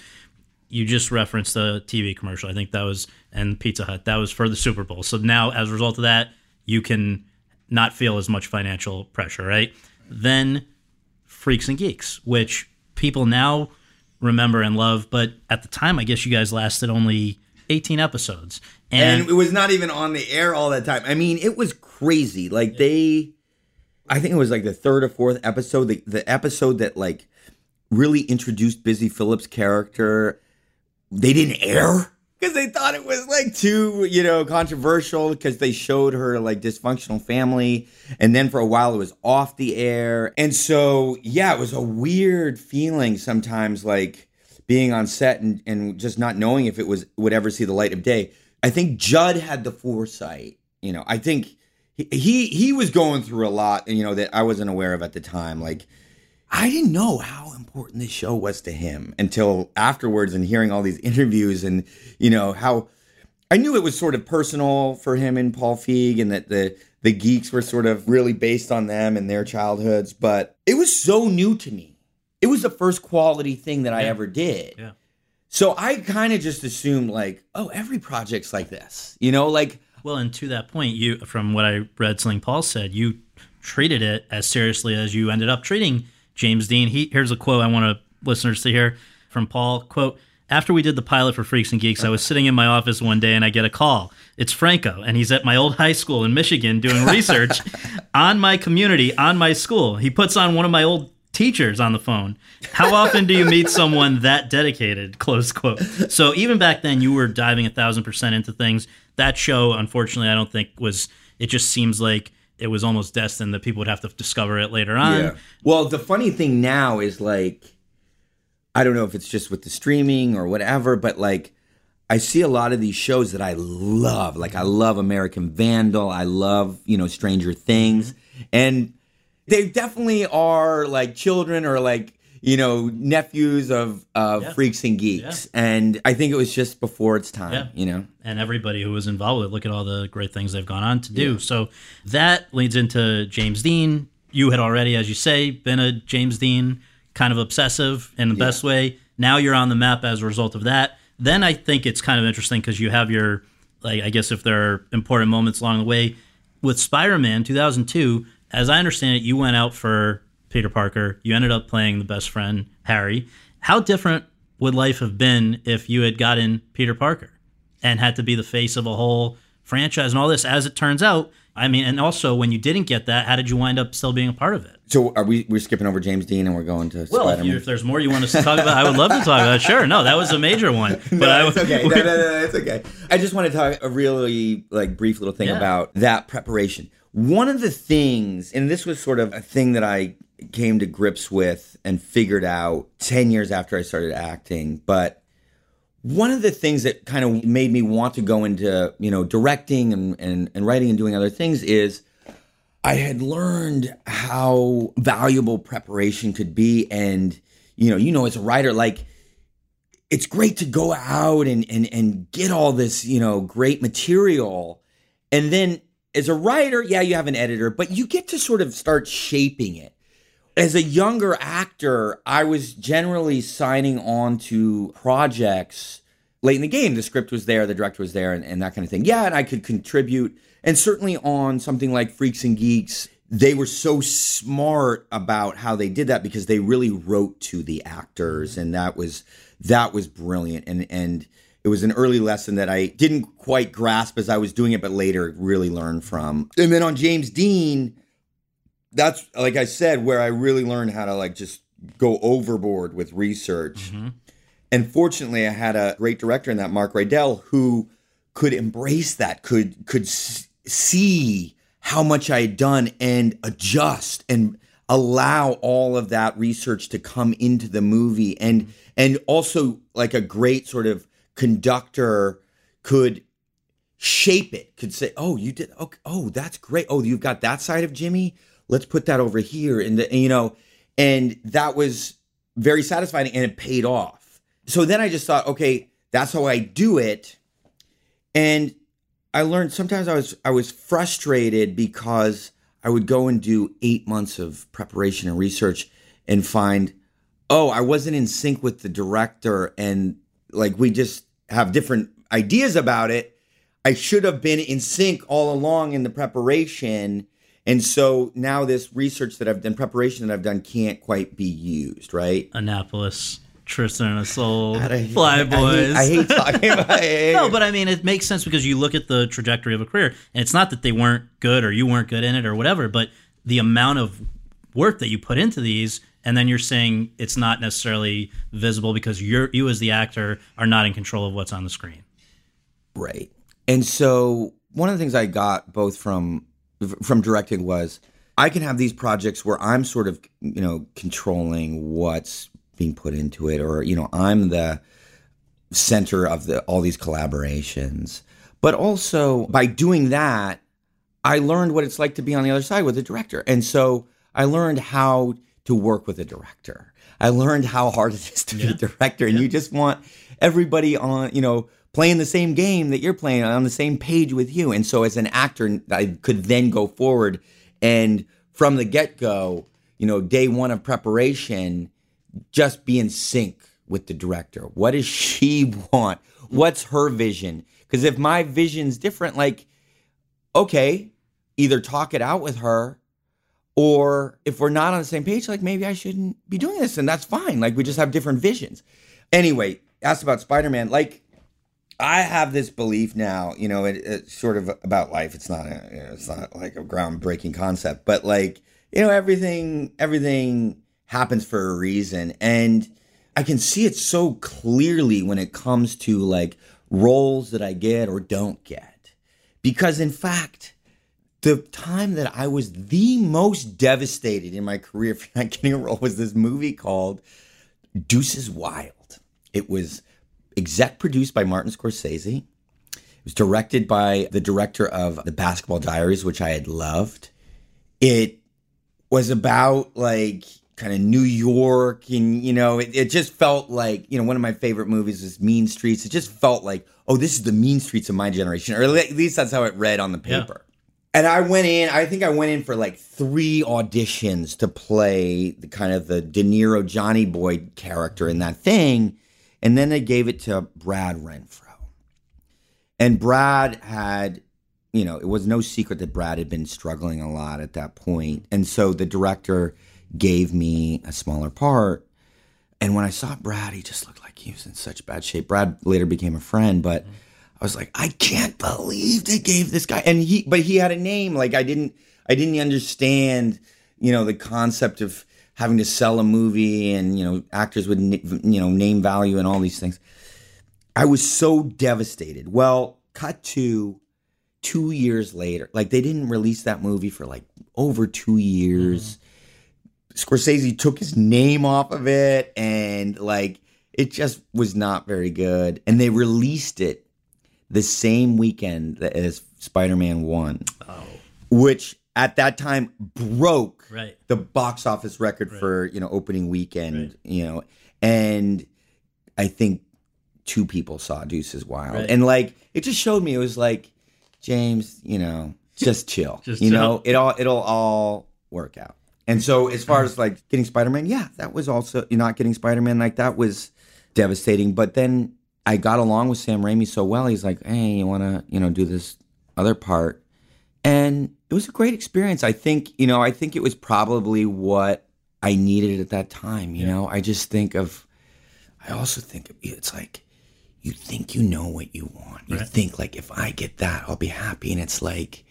you just referenced the TV commercial. I think that was and Pizza Hut. That was for the Super Bowl. So now, as a result of that, you can not feel as much financial pressure, right? Then Freaks and Geeks, which people now remember and love, but at the time, I guess you guys lasted only 18 episodes. And, and it was not even on the air all that time. I mean, it was crazy. Like they, I think it was like the third or fourth episode, the, the episode that like really introduced Busy Phillips' character. They didn't air because they thought it was like too, you know, controversial because they showed her like dysfunctional family, and then for a while it was off the air, and so yeah, it was a weird feeling sometimes, like being on set and, and just not knowing if it was would ever see the light of day. I think Judd had the foresight. You know, I think he he, was going through a lot, you know, that I wasn't aware of at the time. Like, I didn't know how important this show was to him until afterwards, and hearing all these interviews, and you know how I knew it was sort of personal for him and Paul Feig, and that the the geeks were sort of really based on them and their childhoods. But it was so new to me. It was the first quality thing that I ever did. Yeah. So I kind of just assumed like, oh, every project's like this, you know, like well, and to that point, you, from what I read, something Paul said, you treated it as seriously as you ended up treating James Dean. He, here's a quote I want to, listeners to hear from Paul. Quote, after we did the pilot for Freaks and Geeks, I was sitting in my office one day and I get a call. It's Franco, and he's at my old high school in Michigan doing research on my community, on my school. He puts on one of my old teachers on the phone. How often do you meet someone that dedicated? Close quote. So even back then, you were diving a thousand percent into things. That show, unfortunately, I don't think was. It just seems like it was almost destined that people would have to discover it later on. Well, the funny thing now is like, I don't know if it's just with the streaming or whatever, but like, I see a lot of these shows that I love. Like, I love American Vandal. I love, you know, Stranger Things. And they definitely are like children or like, you know, nephews of uh, Yeah. freaks and geeks. And I think it was just before its time, Yeah. you know? and everybody who was involved with it. Look at all the great things they've gone on to do. So that leads into James Dean. You had already, as you say, been a James Dean kind of obsessive in the best way. Now you're on the map as a result of that. Then I think it's kind of interesting because you have your, like, I guess if there are important moments along the way with Spider-Man 2002. As I understand it, you went out for Peter Parker. You ended up playing the best friend Harry. How different would life have been if you had gotten Peter Parker? and had to be the face of a whole franchise and all this. As it turns out, I mean, and also when you didn't get that, how did you wind up still being a part of it? So are we, we're skipping over James Dean and we're going to Well, if, you, if there's more you want us to talk about, I would love to talk about. it. Sure, no, that was a major one. But no, I, it's okay. No, no, no, it's okay. I just want to talk a really like brief little thing Yeah. about that preparation. One of the things, and this was sort of a thing that I came to grips with and figured out 10 years after I started acting, but one of the things that kind of made me want to go into, you know, directing and, and, and writing and doing other things is I had learned how valuable preparation could be. And, you know, you know, as a writer, like it's great to go out and, and, and get all this, you know, great material. And then as a writer, yeah, you have an editor, but you get to sort of start shaping it. As a younger actor, I was generally signing on to projects late in the game. The script was there, the director was there, and, and that kind of thing. Yeah, and I could contribute. And certainly on something like Freaks and Geeks, they were so smart about how they did that because they really wrote to the actors, and that was that was brilliant. And and it was an early lesson that I didn't quite grasp as I was doing it, but later really learned from. And then on James Dean, that's like I said, where I really learned how to like just go overboard with research. Mm-hmm. And fortunately, I had a great director in that, Mark Rydell, who could embrace that, could could see how much I had done and adjust. And allow all of that research to come into the movie and and also like a great sort of conductor could shape it could say oh you did okay oh that's great oh you've got that side of jimmy let's put that over here and, the, you know and that was very satisfying and it paid off. So then i just thought okay that's how i do it. And i learned sometimes i was i was frustrated because i would go and do eight months of preparation and research and find oh i wasn't in sync with the director and like we just have different ideas about it. I should have been in sync all along in the preparation. And so now this research that I've done, preparation that I've done, can't quite be used, right? Annapolis, Tristan and Isolde, Fly Boys. I hate, I hate talking about it. no, but I mean, it makes sense because you look at the trajectory of a career, and it's not that they weren't good or you weren't good in it or whatever, but the amount of work that you put into these, and then you're saying it's not necessarily visible because you're you as the actor are not in control of what's on the screen. Right. And so one of the things I got both from from directing was I can have these projects where I'm sort of, you know, controlling what's being put into it or, you know, I'm the center of the all these collaborations. But also by doing that, I learned what it's like to be on the other side with a director. And so I learned how to work with a director. I learned how hard it is to be a director and you just want everybody on, you know, playing the same game that you're playing on the same page with you. And so as an actor, I could then go forward and from the get go, you know, day one of preparation, just be in sync with the director. What does she want? What's her vision? Because if my vision's different, like, okay, either talk it out with her or if we're not on the same page, like maybe I shouldn't be doing this, and that's fine. Like we just have different visions. Anyway, asked about Spider Man. Like I have this belief now, you know, it, it's sort of about life. It's not a, you know, it's not like a groundbreaking concept, but like you know, everything everything happens for a reason, and I can see it so clearly when it comes to like roles that I get or don't get, because in fact the time that I was the most devastated in my career for not getting a role was this movie called Deuces Wild. It was exec produced by Martin Scorsese. It was directed by the director of The Basketball Diaries, which I had loved. It was about like kind of New York and you know it, it just felt like you know one of my favorite movies is Mean Streets. It just felt like oh this is the Mean Streets of my generation or at least that's how it read on the Yeah. paper. And I went in, I think I went in for like three auditions to play the kind of the De Niro Johnny Boy character in that thing. And then they gave it to Brad Renfro. And Brad had, you know, it was no secret that Brad had been struggling a lot at that point. And so the director gave me a smaller part. And when I saw Brad, he just looked like he was in such bad shape. Brad later became a friend, but mm-hmm. I was like, I can't believe they gave this guy and he but he had a name. Like I didn't I didn't understand, you know, the concept of having to sell a movie and, you know, actors with you know, name value and all these things. I was so devastated. Well, cut to 2 years later. Like they didn't release that movie for like over 2 years. Mm-hmm. Scorsese took his name off of it and like it just was not very good. And they released it the same weekend as Spider-Man 1. Which at that time broke Right. the box office record for, you know, opening weekend, you know. And I think two people saw Deuces Wild. Right. And like it just showed me it was like James, you know, just chill. Just you chill. know, it all it'll all work out. And so as far as like getting Spider-Man, yeah, that was also you're not getting Spider-Man like that was devastating, but then I got along with Sam Raimi so well. He's like, "Hey, you want to, you know, do this other part?" And it was a great experience. I think, you know, I think it was probably what I needed at that time, you know. I just think of I also think of, it's like you think you know what you want. You think like if I get that, I'll be happy and it's like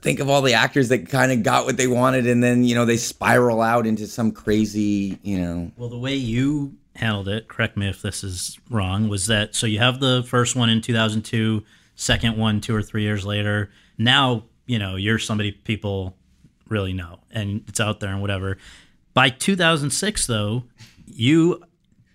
think of all the actors that kind of got what they wanted and then, you know, they spiral out into some crazy, you know, Well, the way you handled it, correct me if this is wrong, was that so you have the first one in 2002, second one two or three years later. Now, you know, you're somebody people really know, and it's out there and whatever. By 2006, though, you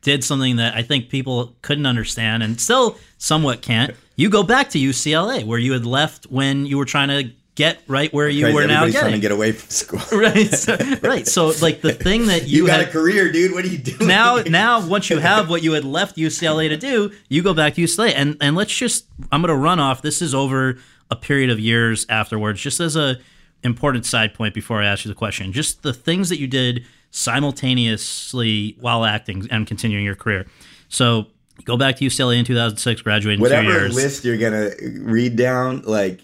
did something that I think people couldn't understand and still somewhat can't. You go back to UCLA, where you had left when you were trying to get right where you Crazy, were now everybody's trying to get away from school. right, so, right. So, like the thing that you, You, got had, a career, dude. What are you doing? now now once you have what you had left UCLA to do, you go back to UCLA and and let's just I'm going to run off. This is over a period of years afterwards. Just as a important side point before I ask you the question, just the things that you did simultaneously while acting and continuing your career. So go back to UCLA in 2006, graduated in two whatever list you're gonna read down, like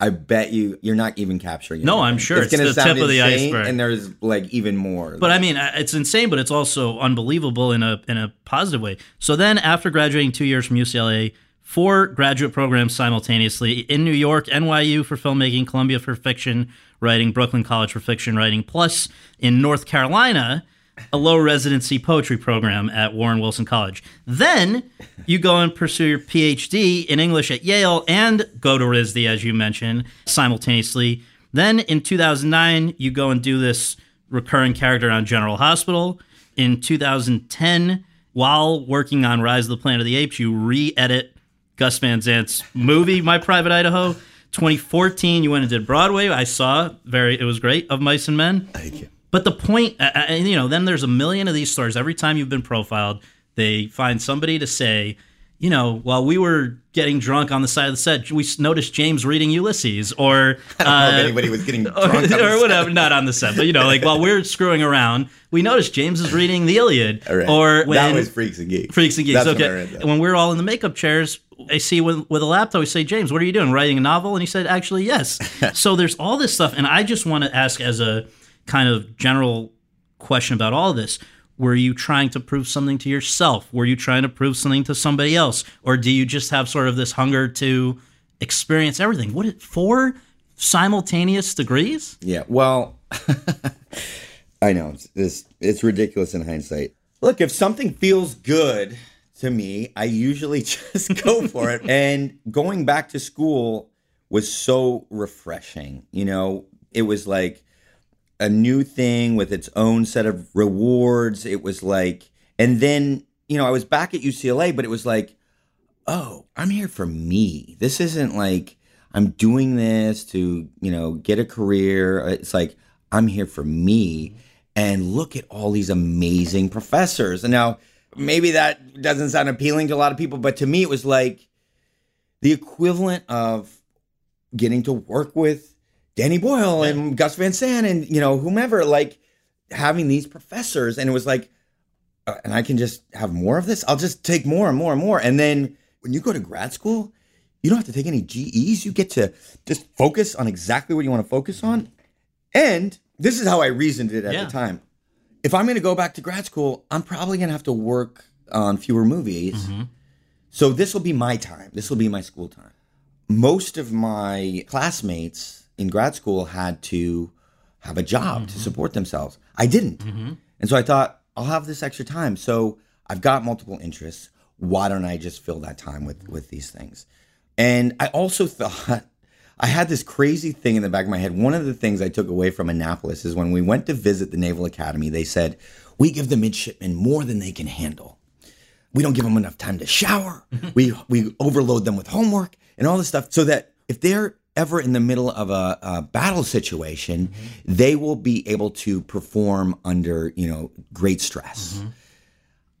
I bet you you're not even capturing it. No, I'm sure. It's gonna the sound tip of the iceberg. and there's like even more. But I mean, it's insane, but it's also unbelievable in a in a positive way. So then, after graduating two years from UCLA, four graduate programs simultaneously in New York, NYU for filmmaking, Columbia for fiction writing, Brooklyn College for fiction writing, plus in North Carolina, a low residency poetry program at Warren Wilson College. Then you go and pursue your PhD in English at Yale and go to RISD, as you mentioned, simultaneously. Then in 2009, you go and do this recurring character on General Hospital. In 2010, while working on Rise of the Planet of the Apes, you re edit Gus Van Sant's movie, My Private Idaho. 2014, you went and did Broadway. I saw very, it was great, of Mice and Men. Thank you. But the point, uh, and you know, then there's a million of these stories. Every time you've been profiled, they find somebody to say, you know, while we were getting drunk on the side of the set, we noticed James reading Ulysses, or I don't know if uh, anybody was getting or, drunk on the or set. whatever, not on the set, but you know, like while we're screwing around, we noticed James is reading the Iliad, right. or when that was Freaks and Geeks. Freaks and Geeks. That's when okay. that. When we're all in the makeup chairs, I see with, with a laptop, we say, James, what are you doing? Writing a novel? And he said, actually, yes. so there's all this stuff. And I just want to ask, as a kind of general question about all this, were you trying to prove something to yourself? Were you trying to prove something to somebody else? Or do you just have sort of this hunger to experience everything? What, it- four simultaneous degrees? Yeah. Well, I know it's, it's it's ridiculous in hindsight. Look, if something feels good to me, I usually just go for it. And going back to school was so refreshing. You know, it was like a new thing with its own set of rewards. It was like, and then, you know, I was back at UCLA, but it was like, oh, I'm here for me. This isn't like I'm doing this to, you know, get a career. It's like I'm here for me. And look at all these amazing professors. And now, maybe that doesn't sound appealing to a lot of people, but to me, it was like the equivalent of getting to work with Danny Boyle and Gus Van Sant and, you know, whomever, like having these professors. And it was like, uh, and I can just have more of this. I'll just take more and more and more. And then when you go to grad school, you don't have to take any GEs. You get to just focus on exactly what you want to focus on. And this is how I reasoned it at Yeah. the time. If I'm going to go back to grad school, I'm probably going to have to work on fewer movies. So this will be my time. This will be my school time. Most of my classmates in grad school had to have a job to mm-hmm. support themselves. I didn't. Mm-hmm. And so I thought, I'll have this extra time. So I've got multiple interests. Why don't I just fill that time with with these things? And I also thought I had this crazy thing in the back of my head. One of the things I took away from Annapolis is when we went to visit the Naval Academy, they said, We give the midshipmen more than they can handle. We don't give them enough time to shower. we we overload them with homework and all this stuff so that if they're ever in the middle of a, a battle situation, they will be able to perform under, you know, great stress.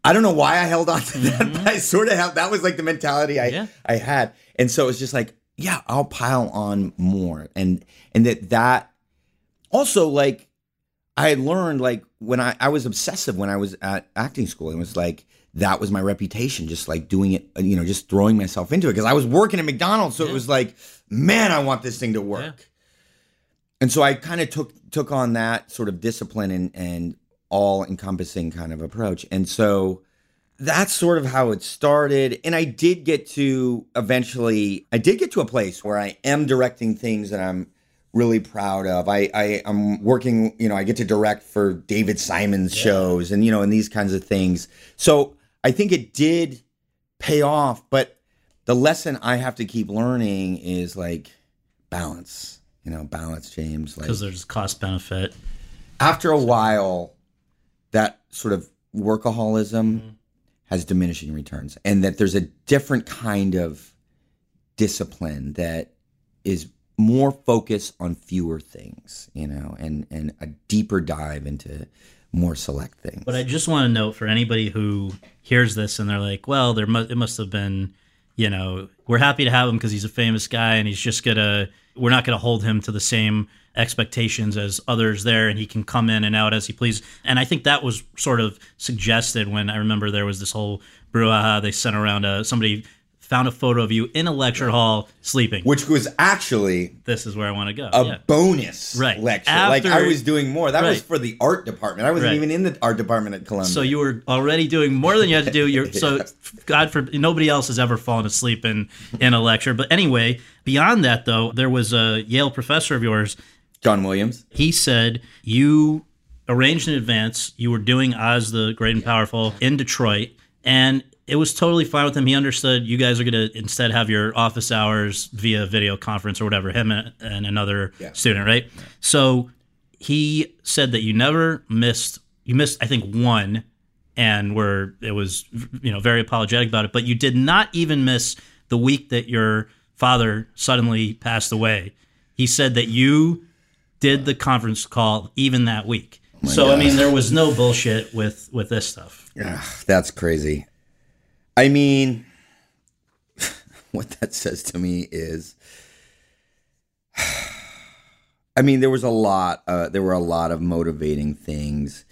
I don't know why I held on to that, but I sort of have that was like the mentality I Yeah. I had. And so it's just like, yeah, I'll pile on more. And and that that also like I had learned like when I I was obsessive when I was at acting school. It was like that was my reputation, just like doing it, uh, you know, just throwing myself into it because I was working at McDonald's, so it was like, man, I want this thing to work. And so I kind of took took on that sort of discipline and and all encompassing kind of approach. And so that's sort of how it started. And I did get to eventually, I did get to a place where I am directing things that I'm really proud of. I, I I'm working, you know, I get to direct for David Simon's shows and you know, and these kinds of things. So I think it did pay off, but the lesson I have to keep learning is like balance. you know, balance, James. Like because there's cost benefit. after a while, that sort of workaholism mm-hmm. has diminishing returns, and that there's a different kind of discipline that is more focused on fewer things, you know, and and a deeper dive into more select things. But I just want to note for anybody who hears this and they're like, "Well, there it must have been, you know, we're happy to have him because he's a famous guy and he's just gonna, we're not gonna hold him to the same expectations as others there, and he can come in and out as he please." And I think that was sort of suggested when I remember there was this whole brouhaha they sent around. Uh, somebody found a photo of you in a lecture hall sleeping. which was actually this is where I want to go. a yeah. bonus Right. lecture. like I was doing more. That was for the art department. I wasn't Right. even in the art department at Columbia. So you were already doing more than you had to do. You're so God for nobody else has ever fallen asleep in in a lecture. But anyway, beyond that though, there was a Yale professor of yours. John Williams. He said you arranged in advance. You were doing Oz the Great and Powerful in Detroit, and it was totally fine with him. He understood you guys are going to instead have your office hours via video conference or whatever. Him and, and another Yeah. student, right? So he said that you never missed. You missed, I think, one, and were it was you know very apologetic about it. But you did not even miss the week that your father suddenly passed away. He said that you did the conference call even that week. Oh so I mean, there was no bullshit with with this stuff. Ugh, that's crazy. I mean, what that says to me is, I mean, there was a lot. Uh, there were a lot of motivating things.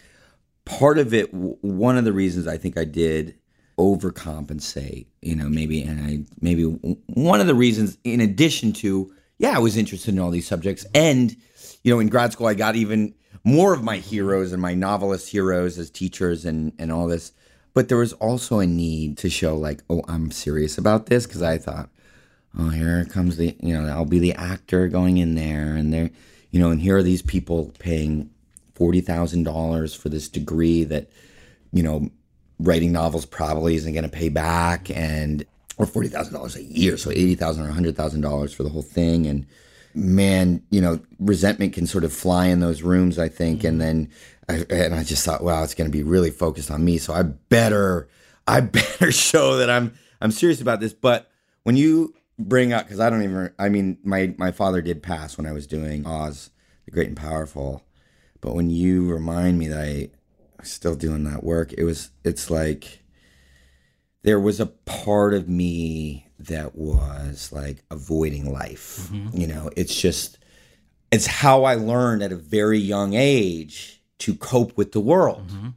Part of it, one of the reasons I think I did overcompensate, you know, maybe, and I maybe one of the reasons, in addition to, yeah, I was interested in all these subjects, and you know, in grad school, I got even more of my heroes and my novelist heroes as teachers and and all this. But there was also a need to show like, oh, I'm serious about this because I thought, oh, here comes the, you know, I'll be the actor going in there, and there, you know, and here are these people paying forty thousand dollars for this degree that, you know, writing novels probably isn't going to pay back, and or forty thousand dollars a year, so $80,000 or hundred thousand dollars for the whole thing, and man, you know, resentment can sort of fly in those rooms, I think. And mm-hmm. then, I, and I just thought, wow, it's going to be really focused on me. So I better, I better show that I'm, I'm serious about this. But when you bring up, because I don't even, I mean, my, my father did pass when I was doing Oz, the Great and Powerful. But when you remind me that I was still doing that work, it was, it's like, there was a part of me that was like avoiding life. Mm-hmm. You know, it's just, it's how I learned at a very young age to cope with the world. Mm-hmm.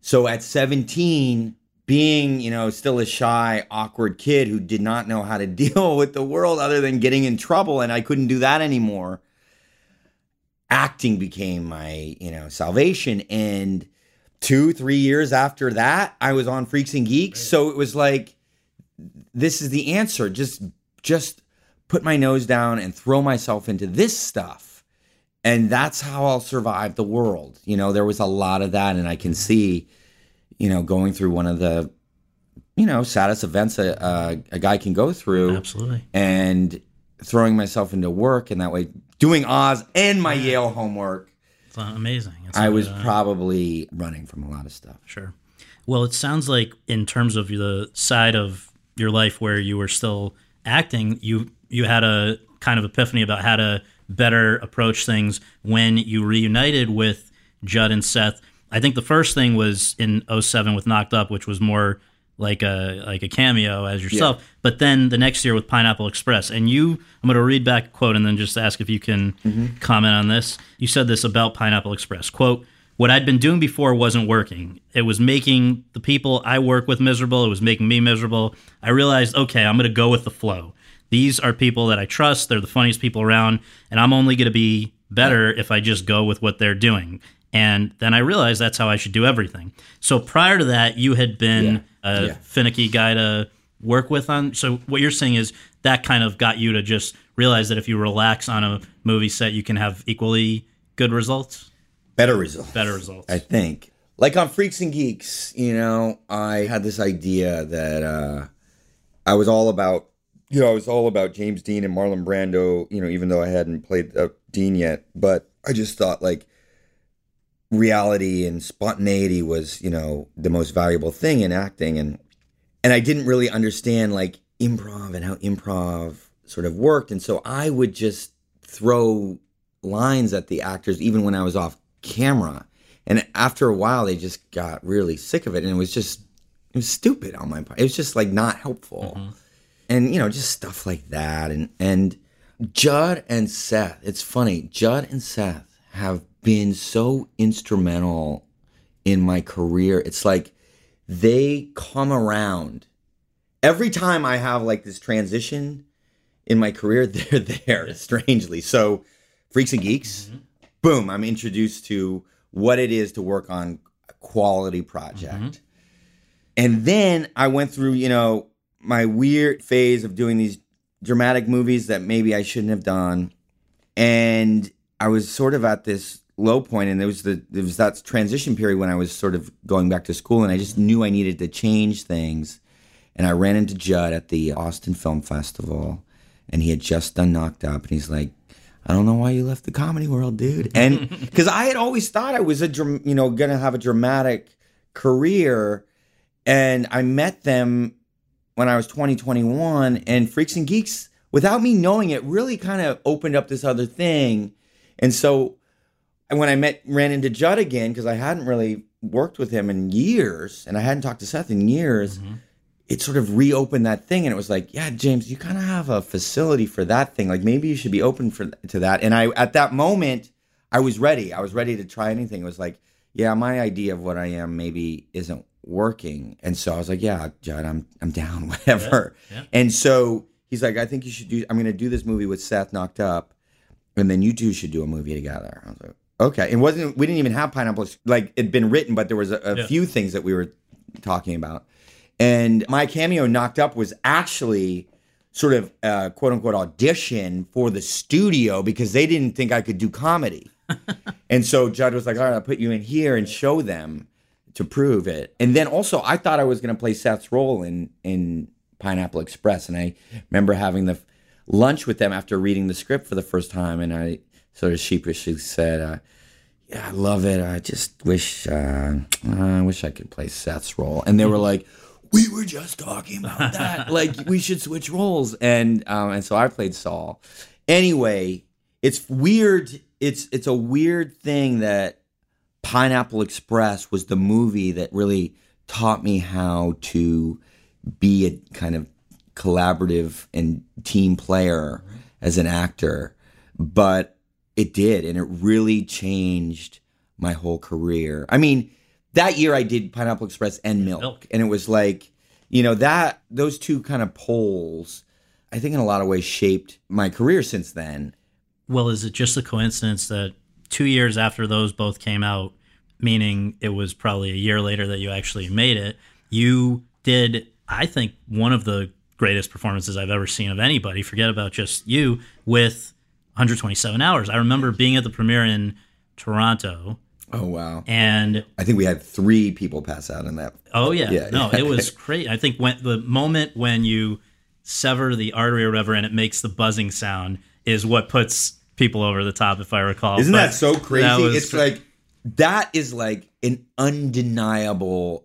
So at 17, being, you know, still a shy, awkward kid who did not know how to deal with the world other than getting in trouble, and I couldn't do that anymore. Acting became my, you know, salvation. And two, three years after that, I was on Freaks and Geeks. So it was like, this is the answer. Just, just put my nose down and throw myself into this stuff. And that's how I'll survive the world. You know, there was a lot of that. And I can see, you know, going through one of the, you know, saddest events a, a, a guy can go through Absolutely. and throwing myself into work in that way, doing Oz and my Yale homework. It's amazing. It's I was uh, probably running from a lot of stuff. Sure. Well, it sounds like in terms of the side of your life where you were still acting, you you had a kind of epiphany about how to better approach things when you reunited with Judd and Seth. I think the first thing was in 07 with Knocked Up, which was more like a like a cameo as yourself. But then the next year with Pineapple Express, and you, I'm going to read back a quote and then just ask if you can mm-hmm. comment on this. You said this about Pineapple Express. Quote. What I'd been doing before wasn't working. It was making the people I work with miserable. It was making me miserable. I realized, okay, I'm going to go with the flow. These are people that I trust. They're the funniest people around, and I'm only going to be better if I just go with what they're doing. And then I realized that's how I should do everything. So prior to that, you had been a Yeah. finicky guy to work with on. So what you're saying is that kind of got you to just realize that if you relax on a movie set, you can have equally good results, Better results. better results. I think. Like on Freaks and Geeks, you know, I had this idea that uh, I was all about you know, I was all about James Dean and Marlon Brando, you know, even though I hadn't played uh, Dean yet. But I just thought like reality and spontaneity was, you know, the most valuable thing in acting. And, and I didn't really understand like improv and how improv sort of worked. And so I would just throw lines at the actors, even when I was off camera. And after a while, they just got really sick of it. And it was just, it was stupid on my part. It was just like not helpful. And, you know, just stuff like that. And, and Judd and Seth, it's funny, Judd and Seth have been so instrumental in my career. It's like they come around every time I have like this transition in my career, they're there strangely. So, Freaks and Geeks, mm-hmm. boom, I'm introduced to what it is to work on a quality project. Mm-hmm. And then I went through, you know, my weird phase of doing these dramatic movies that maybe I shouldn't have done. And I was sort of at this low point and there was the there was that transition period when I was sort of going back to school and I just knew I needed to change things. And I ran into Judd at the Austin Film Festival and he had just done Knocked Up and he's like, I don't know why you left the comedy world, dude. And because I had always thought I was a, you know, gonna have a dramatic career, and I met them when I was 20, 21, and Freaks and Geeks, without me knowing it, really kind of opened up this other thing. And so when I met, ran into Judd again, because I hadn't really worked with him in years, and I hadn't talked to Seth in years, mm-hmm. it sort of reopened that thing, and it was like, yeah, James, you kind of have a facility for that thing. Like maybe you should be open for to that. And I, at that moment, I was ready. I was ready to try anything. It was like, yeah, my idea of what I am maybe isn't working, and so I was like, yeah, Judd, I'm I'm down, whatever. yeah. And so he's like, I think you should do. I'm going to do this movie with Seth knocked up, and then you two should do a movie together. I was like, okay. It wasn't. We didn't even have pineapple. Like it'd been written, but there was a, a Yeah. few things that we were talking about. And my cameo knocked up was actually sort of uh, quote unquote audition for the studio because they didn't think I could do comedy. and so Judd was like, all right, I'll put you in here and show them to prove it. And then also, I thought I was going to play Seth's role in in Pineapple Express, and I remember having the lunch with them after reading the script for the first time, and I sort of sheepishly said, uh, "Yeah, I love it. I just wish uh, I wish I could play Seth's role." And they were like. We were just talking about that. like we should switch roles, and um, and so I played Saul. Anyway, it's weird. It's it's a weird thing that Pineapple Express was the movie that really taught me how to be a kind of collaborative and team player as an actor. But it did, and it really changed my whole career. I mean, that year I did Pineapple Express and Milk, Milk. and it was like, you know, that those two kind of poles, I think in a lot of ways shaped my career since then. Well, is it just a coincidence that two years after those both came out, meaning it was probably a year later that you actually made it, you did, I think, one of the greatest performances I've ever seen of anybody, forget about just you, with 127 hours. I remember being at the premiere in Toronto Oh wow! and I think we had three people pass out in that. Oh yeah, Yeah, no, it was great. I think when the moment when you sever the artery or whatever and it makes the buzzing sound is what puts people over the top, if I recall. Isn't But that so crazy? that was it's like that is like an undeniable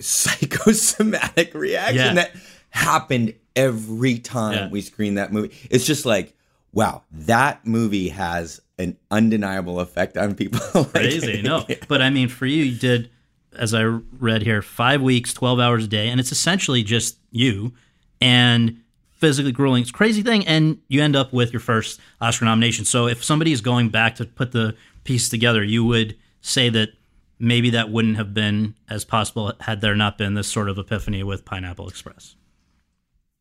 psychosomatic reaction Yeah. that happened every time Yeah. we screen that movie. It's just like, wow, that movie has an undeniable effect on people. Like- crazy. No, but I mean, for you, you did, as I read here, five weeks, twelve hours a day, and it's essentially just you and physically grueling. It's crazy thing, and you end up with your first Oscar nomination. So if somebody is going back to put the piece together, you would say that maybe that wouldn't have been as possible had there not been this sort of epiphany with Pineapple Express.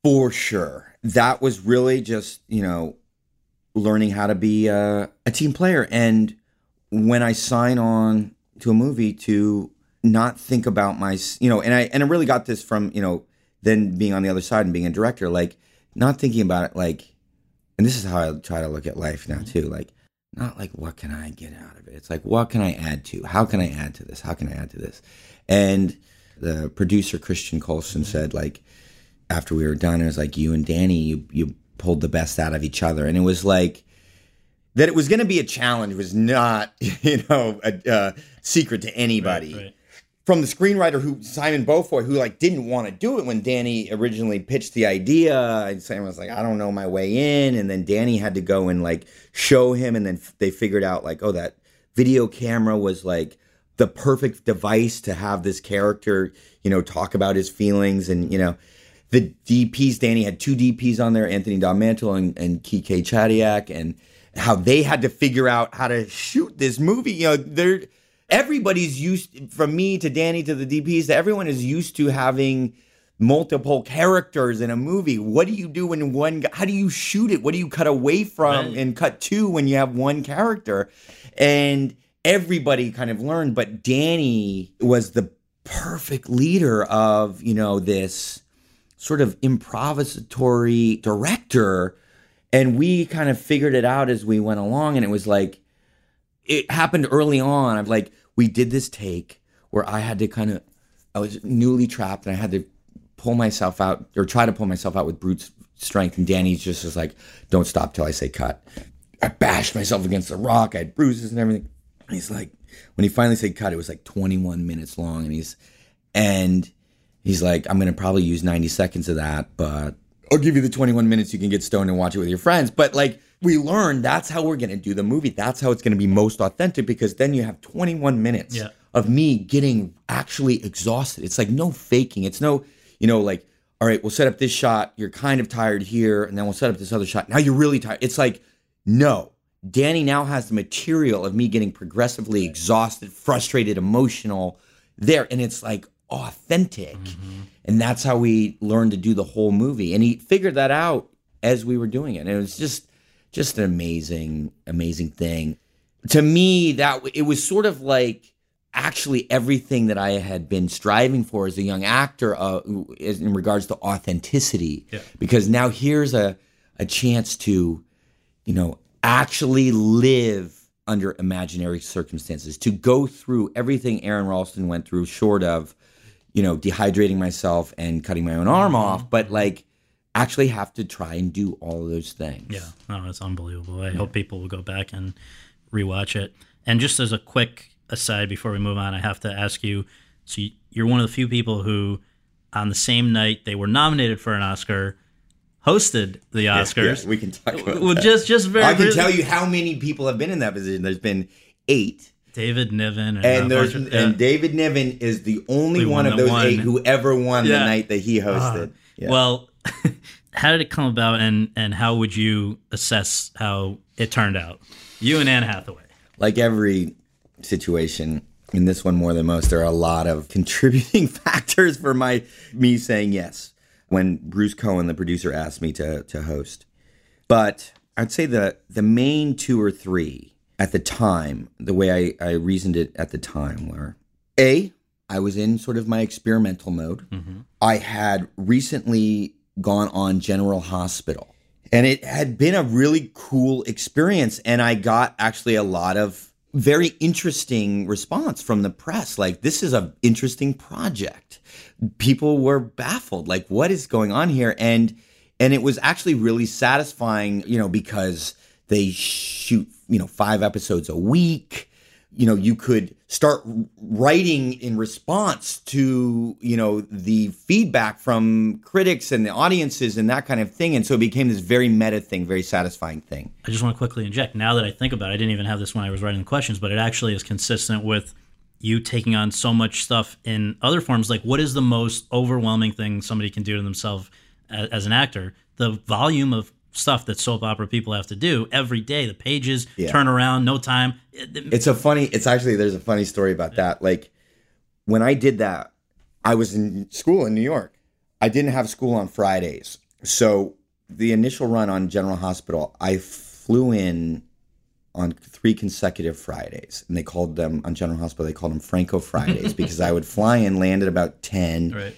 For sure. That was really just, you know, learning how to be a, a team player. And when I sign on to a movie to not think about my, you know, and I, and I really got this from, you know, then being on the other side and being a director, like not thinking about it like, and this is how I try to look at life now mm-hmm. too. Like, not like what can I get out of it? It's like what can I add to? How can I add to this? How can I add to this? And the producer Christian Colson mm-hmm. said like, after we were done, it was like you and Danny, you you pulled the best out of each other, and it was like that. It was going to be a challenge was not you know a, a secret to anybody. Right, right. From the screenwriter who Simon Beaufoy, who like didn't want to do it when Danny originally pitched the idea, and Simon was like, "I don't know my way in," and then Danny had to go and like show him, and then they figured out like, oh, that video camera was like the perfect device to have this character, you know, talk about his feelings and you know the DPs. Danny had two DPs on there, Anthony Dod Mantle and, and Kike Chediak, and how they had to figure out how to shoot this movie. You know, they're everybody's used from me to Danny to the DPs. Everyone is used to having multiple characters in a movie. What do you do when one? How do you shoot it? What do you cut away from Right. and cut to when you have one character? And everybody kind of learned, but Danny was the perfect leader of you know this sort of improvisatory director and we kind of figured it out as we went along and it was like it happened early on i've like we did this take where i had to kind of i was newly trapped and i had to pull myself out or try to pull myself out with brute strength. And danny's just was like don't stop till i say cut. I bashed myself against the rock. I had bruises and everything. And he's like when he finally said cut it was like 21 minutes long. And he's and he's like, I'm gonna probably use 90 seconds of that, but I'll give you the 21 minutes. You can get stoned and watch it with your friends. But like we learned that's how we're gonna do the movie. That's how it's gonna be most authentic because then you have 21 minutes Yeah. of me getting actually exhausted. It's like no faking. It's no, you know, like, all right, we'll set up this shot. You're kind of tired here, and then we'll set up this other shot. Now you're really tired. It's like, no. Danny now has the material of me getting progressively exhausted, frustrated, emotional there. And it's like authentic. Mm-hmm. And that's how we learned to do the whole movie. And he figured that out as we were doing it. And it was just just an amazing, amazing thing. To me, that it was sort of like actually everything that I had been striving for as a young actor uh, in regards to authenticity. Yeah. Because now here's a a chance to you know, actually live under imaginary circumstances, to go through everything Aron Ralston went through, short of, you know, dehydrating myself and cutting my own arm off, but like actually have to try and do all those things. Yeah, no, it's unbelievable. I hope people will go back and rewatch it. And just as a quick aside before we move on, I have to ask you. So you- you're one of the few people who, on the same night they were nominated for an Oscar, hosted the Oscars. Yeah, we can talk about well, that. just just very. I can tell you how many people have been in that position. There's been eight. David Niven and, And uh, there's of- and yeah. David Niven is the only The one of those won. eight who ever won the night that he hosted. Yeah. Well, how did it come about, and and how would you assess how it turned out? You and Anne Hathaway. like every situation in this one more than most there are a lot of contributing factors for my me saying yes when bruce cohen the producer asked me to to host but i'd say the the main two or three at the time the way i i reasoned it at the time were a i was in sort of my experimental mode mm-hmm. i had recently gone on general hospital. And it had been a really cool experience and i got actually a lot of very interesting response from the press. Like this is an interesting project. People were baffled like what is going on here? And and it was actually really satisfying you know because they shoot you know five episodes a week. You know you could start writing in response to you know the feedback from critics and the audiences and that kind of thing and so it became this very meta thing very satisfying thing I just want to quickly inject. Now that I think about it, I didn't even have this when I was writing the questions, but it actually is consistent with you taking on so much stuff in other forms. Like, what is the most overwhelming thing somebody can do to themselves as, as an actor? The volume of stuff that soap opera people have to do every day. The pages Yeah. turn around, no time. It- it- it's a funny it's actually there's a funny story about that like when i did that i was in school in new york i didn't have school on fridays so the initial run on general hospital i flew in on three consecutive fridays and they called them on general hospital they called them franco fridays because i would fly in land at about 10 right.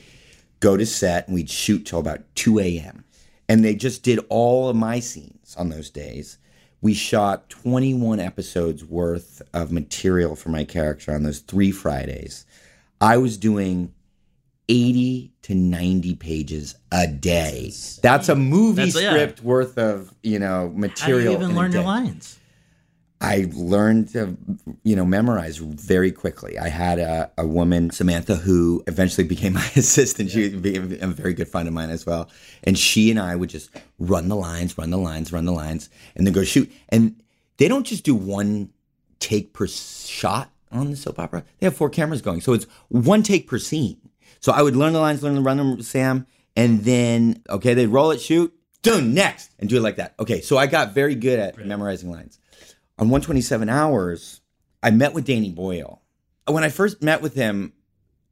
go to set and we'd shoot till about 2 a.m. And they just did all of my scenes on those days. We shot 21 episodes worth of material for my character on those three Fridays. I was doing 80 to 90 pages a day. That's a movie That's- yeah. script worth of, you know, material. How do you even learn your lines? I learned to, you know, memorize very quickly. I had a, a woman, Samantha, who eventually became my assistant. She became a very good friend of mine as well. And she and I would just run the lines, run the lines, run the lines, and then go shoot. And they don't just do one take per shot on the soap opera. They have four cameras going. So it's one take per scene. So I would learn the lines, learn the run them, Sam, and then, okay, they roll it, shoot, done, next, and do it like that. Okay, so I got very good at memorizing lines on 127 hours, I met with Danny Boyle. When I first met with him,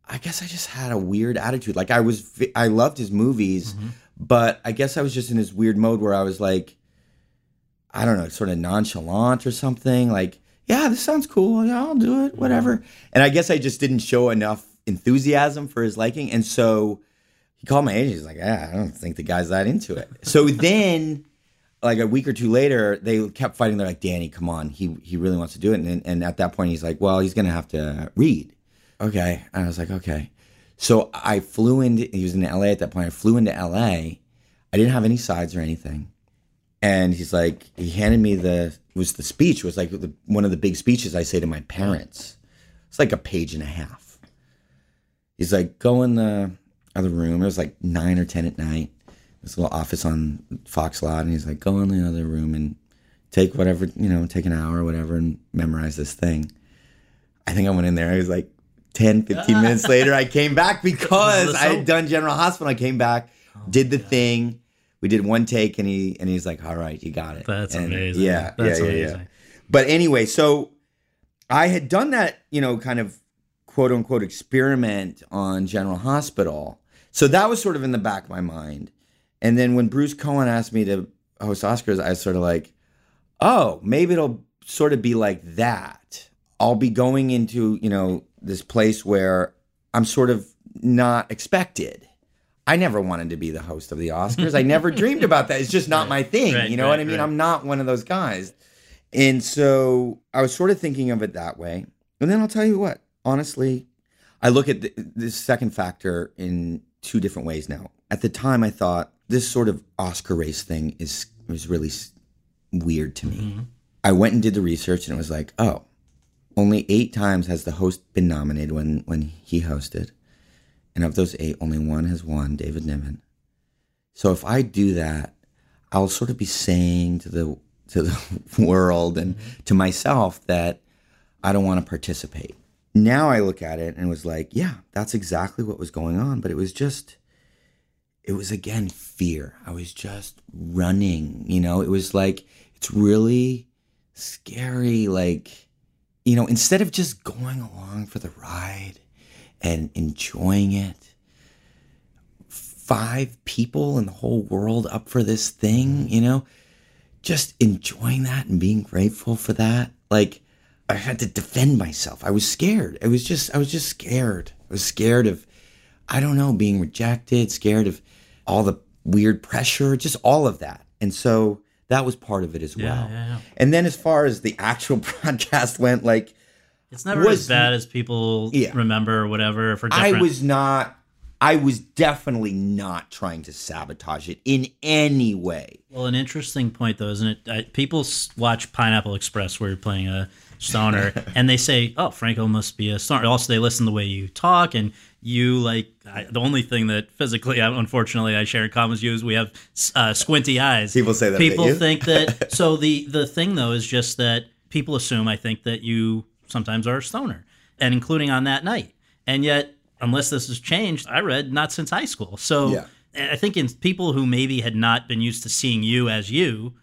I guess I just had a weird attitude. Like I was, I loved his movies, mm-hmm. but I guess I was just in this weird mode where I was like, I don't know, sort of nonchalant or something. Like, yeah, this sounds cool. Yeah, I'll do it, mm-hmm. whatever. And I guess I just didn't show enough enthusiasm for his liking. And so he called my agent. He's like, yeah, I don't think the guy's that into it. So then like a week or two later, they kept fighting. They're like, Danny, come on, he he really wants to do it. And and at that point, he's like, well, he's gonna have to read. Okay, and I was like, okay. So I flew into. He was in L.A. at that point. I flew into L.A. I didn't have any sides or anything. And he's like, he handed me the was the speech. It was like the, one of the big speeches I say to my parents. It's like a page and a half. He's like, go in the other room. It was like nine or ten at night this little office on Fox Lot, and he's like, go in the other room and take whatever, you know, take an hour or whatever and memorize this thing. I think I went in there. I was like 10, 15 minutes later, I came back because I had done General Hospital. I came back, oh did the thing. We did one take, and he and he's like, "All right, you got it." That's And amazing. Yeah, That's yeah, yeah, yeah. But anyway, so I had done that, you know, kind of quote unquote experiment on General Hospital. So that was sort of in the back of my mind. And then when Bruce Cohen asked me to host Oscars, I was sort of like, oh, maybe it'll sort of be like that. I'll be going into, you know, this place where I'm sort of not expected. I never wanted to be the host of the Oscars. I never dreamed about that. It's just not my thing. Right, you know what I mean? right. I'm not one of those guys. And so I was sort of thinking of it that way. And then I'll tell you what, honestly, I look at th- this second factor in two different ways now. At the time, I thought this sort of Oscar race thing is was really weird to me. Mm-hmm. I went and did the research, and it was like, oh, only eight times has the host been nominated when when he hosted, and of those eight, only one has won. David Niven. So if I do that, I'll sort of be saying to the to the world and mm-hmm. to myself that I don't want to participate. Now I look at it and was like, yeah, that's exactly what was going on, but it was just it was again fear. I was just running, you know, it was like it's really scary like you know, instead of just going along for the ride and enjoying it, five people in the whole world up for this thing, mm-hmm. you know, just enjoying that and being grateful for that. Like I had to defend myself. I was scared. I was just I was just scared. I was scared of I don't know, being rejected, scared of all the weird pressure, just all of that. And so that was part of it as well. yeah, yeah. And then as far as the actual broadcast went, like It's never Was- as bad as people Yeah. remember or whatever. For I was not I was definitely not trying to sabotage it in any way. Well, an interesting point though, isn't it? I, people watch Pineapple Express where you're playing a stoner, and they say, "Oh, Franco must be a stoner." Also, they listen to the way you talk, and you like I, the only thing that physically, I- unfortunately, I share in common with you is we have uh, squinty eyes. People say that People think that. So the the thing though is just that people assume I think that you sometimes are a stoner, and including on that night, and yet unless this has changed, I read not since high school. So. Yeah. I think in people who maybe had not been used to seeing you as you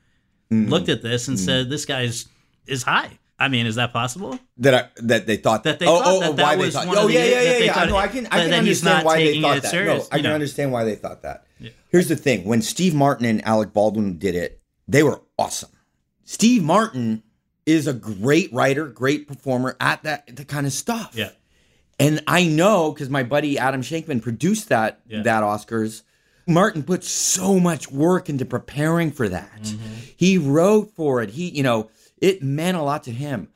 Mm. looked at this and said, "This guy's is high." I mean, is that possible? That I, that they thought That they oh, thought oh, that oh, that why they was thought one of oh the- yeah yeah yeah yeah no I can I can understand why they thought that serious, no I can know. understand why they thought that here's the thing when Steve Martin and Alec Baldwin did it they were awesome Steve Martin is a great writer great performer at that the kind of stuff Yeah. And I know because my buddy Adam Shankman produced that Yeah. that Oscars. Martin put so much work into preparing for that. Mm-hmm. He wrote for it. He, you know, it meant a lot to him.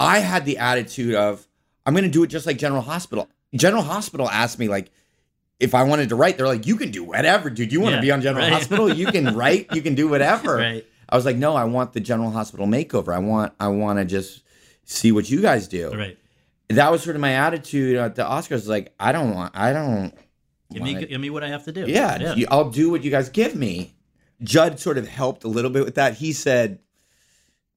I had the attitude of I'm going to do it just like General Hospital. General Hospital asked me like, if I wanted to write, they're like, you can do whatever, dude. You want to Yeah, be on General right. Hospital? You can write. You can do whatever. Right. I was like, no, I want the General Hospital makeover. I want, I want to just see what you guys do. Right. That was sort of my attitude at the Oscars. Like, I don't want, I don't. Give me, it. give me what I have to do. Yeah, you- I'll do what you guys give me. Judd sort of helped a little bit with that. He said,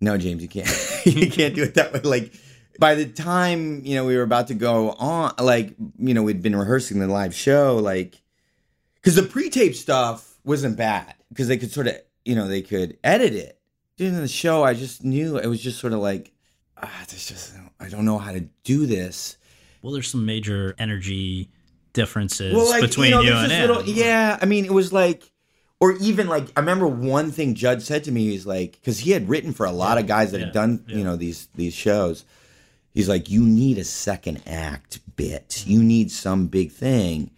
"No, James, you can't. you can't do it that way." Like by the time you know we were about to go on, like you know we'd been rehearsing the live show, like because the pre-tape stuff wasn't bad because they could sort of you know they could edit it. During the show, I just knew it was just sort of like, ah, this just I don't know how to do this. Well, there's some major energy differences well, like, between you, you, and him. little- yeah, I mean, it was like, or even like, I remember one thing Judd said to me. He's like, because he had written for a lot of guys that yeah, had done, yeah. you know, these these shows. He's like, you need a second act bit. You mm-hmm. need some big thing.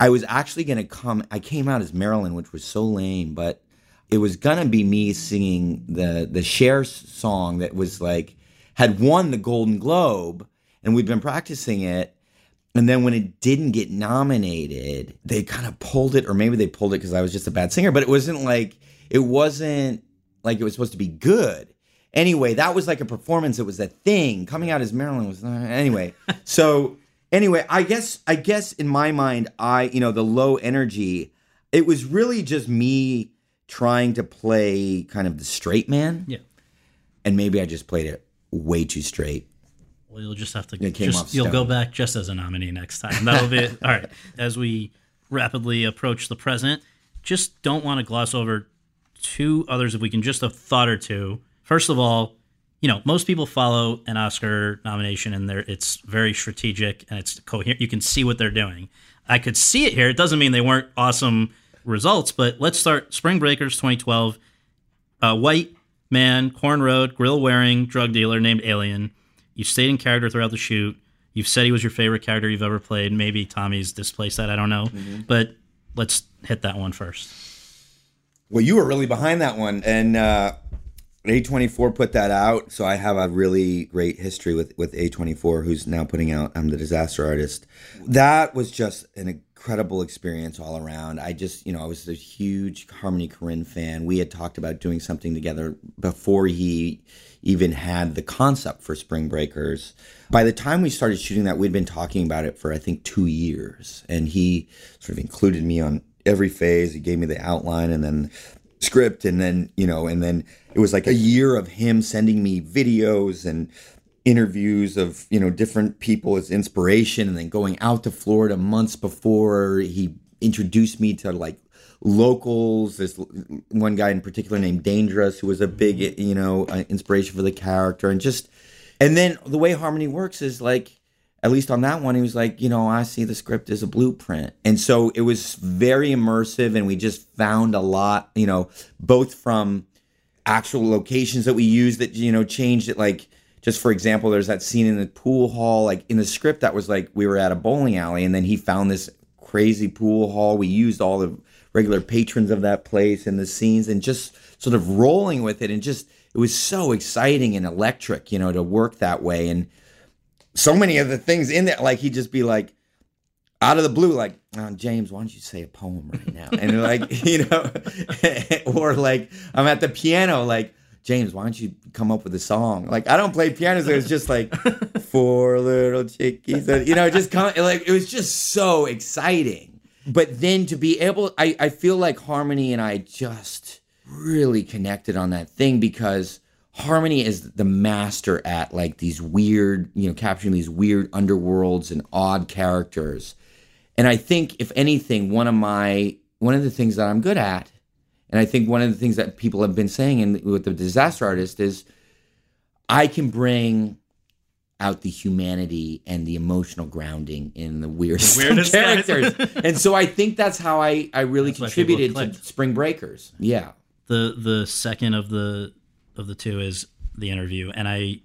I was actually gonna come. I came out as Marilyn, which was so lame, but it was gonna be me singing the the Cher song that was like had won the Golden Globe, and we'd been practicing it. And then when it didn't get nominated, they kind of pulled it, or maybe they pulled it because I was just a bad singer. But it wasn't like it wasn't like it was supposed to be good. Anyway, that was like a performance. It was a thing. Coming out as Marilyn was anyway. so anyway, I guess I guess in my mind, I you know the low energy. It was really just me trying to play kind of the straight man, Yeah. and maybe I just played it way too straight. Well, you'll just have to. It just, you'll go back just as a nominee next time. That'll be it. All right. As we rapidly approach the present, just don't want to gloss over two others. If we can, just a thought or two. First of all, you know, most people follow an Oscar nomination, and they're it's very strategic and it's coherent. You can see what they're doing. I could see it here. It doesn't mean they weren't awesome results, but let's start. Spring Breakers 2012. A white man, corn road, grill wearing drug dealer named Alien. You stayed in character throughout the shoot. You've said he was your favorite character you've ever played. Maybe Tommy's displaced that. I don't know. But let's hit that one first. Well, you were really behind that one, and uh, A24 put that out. So I have a really great history with with A24, who's now putting out "I'm the Disaster Artist." That was just an incredible experience all around. I just, you know, I was a huge Harmony Korine fan. We had talked about doing something together before he even had the concept for Spring Breakers. By the time we started shooting that, we'd been talking about it for I think two years, and he sort of included me on every phase. He gave me the outline and then script, and then you know, and then it was like a year of him sending me videos and interviews of you know different people as inspiration, and then going out to Florida months before he introduced me to like locals. This one guy in particular named Dangerous, who was a big you know uh, inspiration for the character, and just and then the way Harmony works is like at least on that one, he was like, you know, I see the script as a blueprint. And so it was very immersive, and we just found a lot, you know, both from actual locations that we used that, you know, changed it. Like, just for example, there's that scene in the pool hall, like in the script that was like we were at a bowling alley, and then he found this crazy pool hall. We used all the regular patrons of that place and the scenes, and just sort of rolling with it, and just it was so exciting and electric, you know, to work that way. And so many of the things in there, like he'd just be like, out of the blue, like, oh, James, why don't you say a poem right now? And like, you know, or like, I'm at the piano, like, James, why don't you come up with a song? Like, I don't play piano, so it's just like, four little chickies, you know, just come, like, it was just so exciting. But then to be able, I, I feel like Harmony and I just really connected on that thing because Harmony is the master at like these weird, you know, capturing these weird underworlds and odd characters. And I think if anything, one of my one of the things that I'm good at, and I think one of the things that people have been saying in, with the disaster artist is I can bring out the humanity and the emotional grounding in the weirdest, weirdest characters. and so I think that's how I, I really That's contributed to. Spring Breakers. Yeah. The the second of the of the two is the interview, and I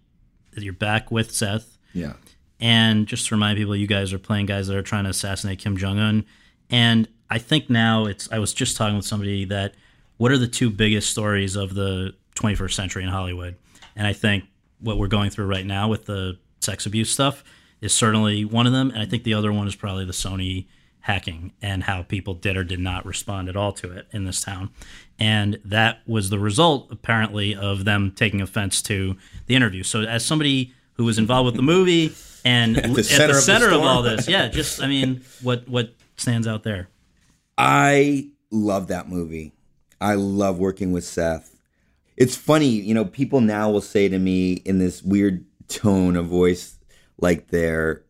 you're back with Seth. Yeah. And just to remind people, you guys are playing guys that are trying to assassinate Kim Jong Un. And I think now it's. I was just talking with somebody that what are the two biggest stories of the 21st century in Hollywood? And I think what we're going through right now with the sex abuse stuff is certainly one of them. And I think the other one is probably the Sony hacking and how people did or did not respond at all to it in this town. And that was the result, apparently, of them taking offense to the interview. So, as somebody who was involved with the movie and at the center of the center of, all this, yeah, just I mean, what what stands out there? I love that movie. I love working with Seth. It's funny, you know, people now will say to me in this weird tone of voice, like they're,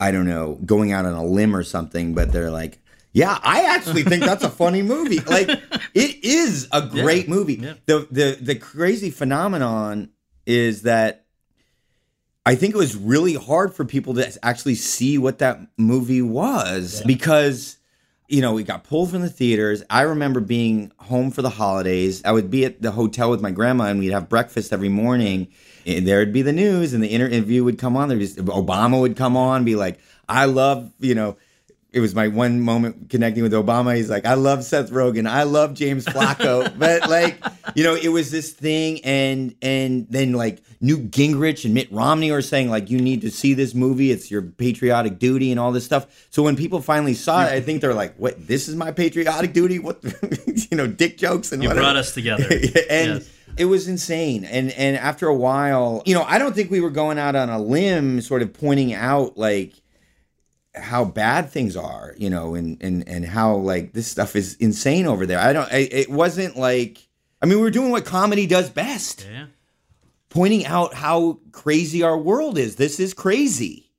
I don't know, going out on a limb or something, but they're like, yeah, I actually think that's a funny movie. Like, it is a great movie. yeah. The, the, the crazy phenomenon is that I think it was really hard for people to actually see what that movie was because you know, we got pulled from the theaters. I remember being home for the holidays. I would be at the hotel with my grandma and we'd have breakfast every morning. And there'd be the news and the interview would come on. There'd be Obama would come on, be like, I love, you know, it was my one moment connecting with Obama. He's like, I love Seth Rogen. I love James Flacco. but like, you know, it was this thing. And, and then like Newt Gingrich and Mitt Romney are saying like, you need to see this movie. It's your patriotic duty and all this stuff. So when people finally saw it, I think they're like, what, this is my patriotic duty? What, you know, dick jokes and You whatever. brought us together. and Yes. It was insane. And and after a while, you know, I don't think we were going out on a limb, sort of pointing out like how bad things are, you know, and and and how like this stuff is insane over there. I don't. I, it wasn't like. I mean, we were doing what comedy does best, Yeah. pointing out how crazy our world is. This is crazy,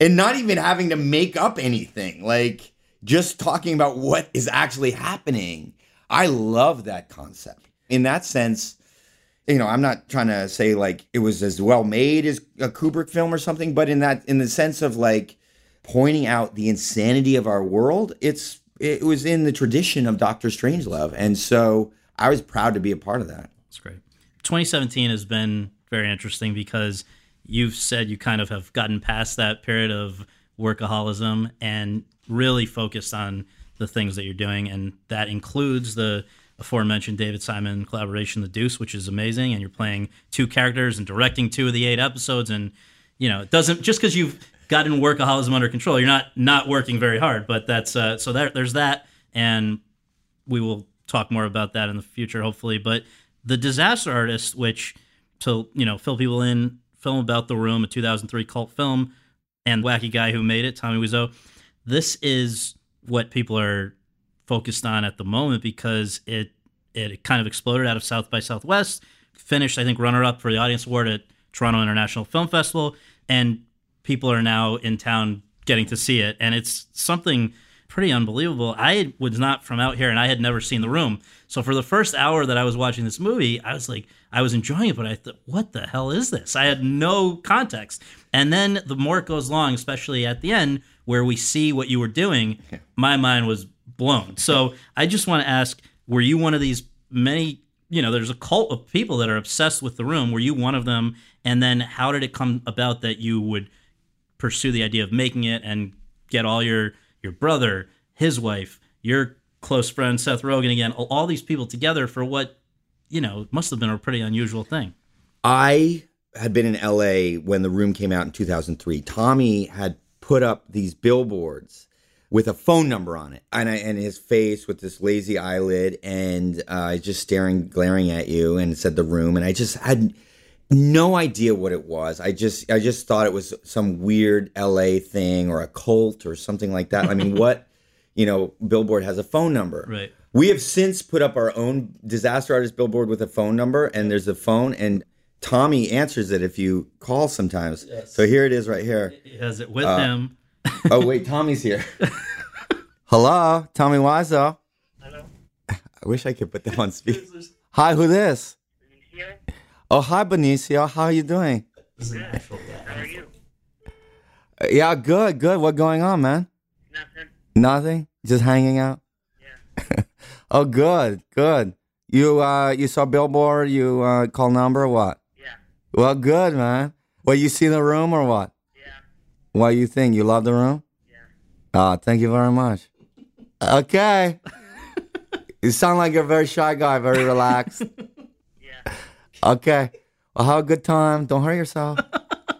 and not even having to make up anything. Like just talking about what is actually happening. I love that concept. In that sense, you know, I'm not trying to say like it was as well made as a Kubrick film or something, but in that in the sense of like pointing out the insanity of our world, it's it was in the tradition of Doctor Strangelove, and so I was proud to be a part of that. That's great. 2017 has been very interesting because you've said you kind of have gotten past that period of workaholism and really focused on the things that you're doing, and that includes the aforementioned David Simon collaboration, The Deuce, which is amazing, and you're playing two characters and directing two of the eight episodes, and you know, it doesn't just because you've gotten workaholism under control, you're not not working very hard, but that's uh, so there, there's that, and we will talk more about that in the future, hopefully. But the Disaster Artist, which to you know fill people in, film about the room, a 2003 cult film, and wacky guy who made it, Tommy Wiseau. This is what people are focused on at the moment because it it kind of exploded out of South by Southwest, finished I think runner up for the Audience Award at Toronto International Film Festival, and people are now in town getting to see it, and it's something pretty unbelievable. I was not from out here, and I had never seen The Room, so for the first hour that I was watching this movie, I was like, I was enjoying it, but I thought, what the hell is this? I had no context, and then the more it goes along, especially at the end where we see what you were doing, my mind was blown. So I just want to ask, were you one of these many? You know, there's a cult of people that are obsessed with the room. Were you one of them? And then how did it come about that you would pursue the idea of making it and get all your your brother, his wife, your close friend Seth Rogen again, all, these people together for what you know must have been a pretty unusual thing. I had been in LA when the room came out in 2003. Tommy had put up these billboards with a phone number on it, and I, and his face with this lazy eyelid, and uh, just staring, glaring at you, and said the room, and I just had no idea what it was. I just I just thought it was some weird LA thing or a cult or something like that. I mean, what you know, billboard has a phone number, Right. we have since put up our own disaster artist billboard with a phone number, and there's a phone, and Tommy answers it if you call sometimes. So here it is right here. He has it with Uh, him. Oh wait, Tommy's here. Hello, Tommy Wiseau. Hello. I wish I could put them on speak. Hi, who this? Benicio. Oh, hi, Benicio. How are you doing? Good. How are you? Uh, Yeah, good, good. What going on, man? Nothing. Nothing. Just hanging out. Yeah. Oh, good, good. You uh, you saw billboard. You uh, call number or what? Yeah. Well, good, man. Well, you see the room or what? What you think? You love the room? Yeah. Ah, thank you very much. Okay. you sound like you're a very shy guy, very relaxed. Yeah. Okay. Well, have a good time. Don't hurt yourself.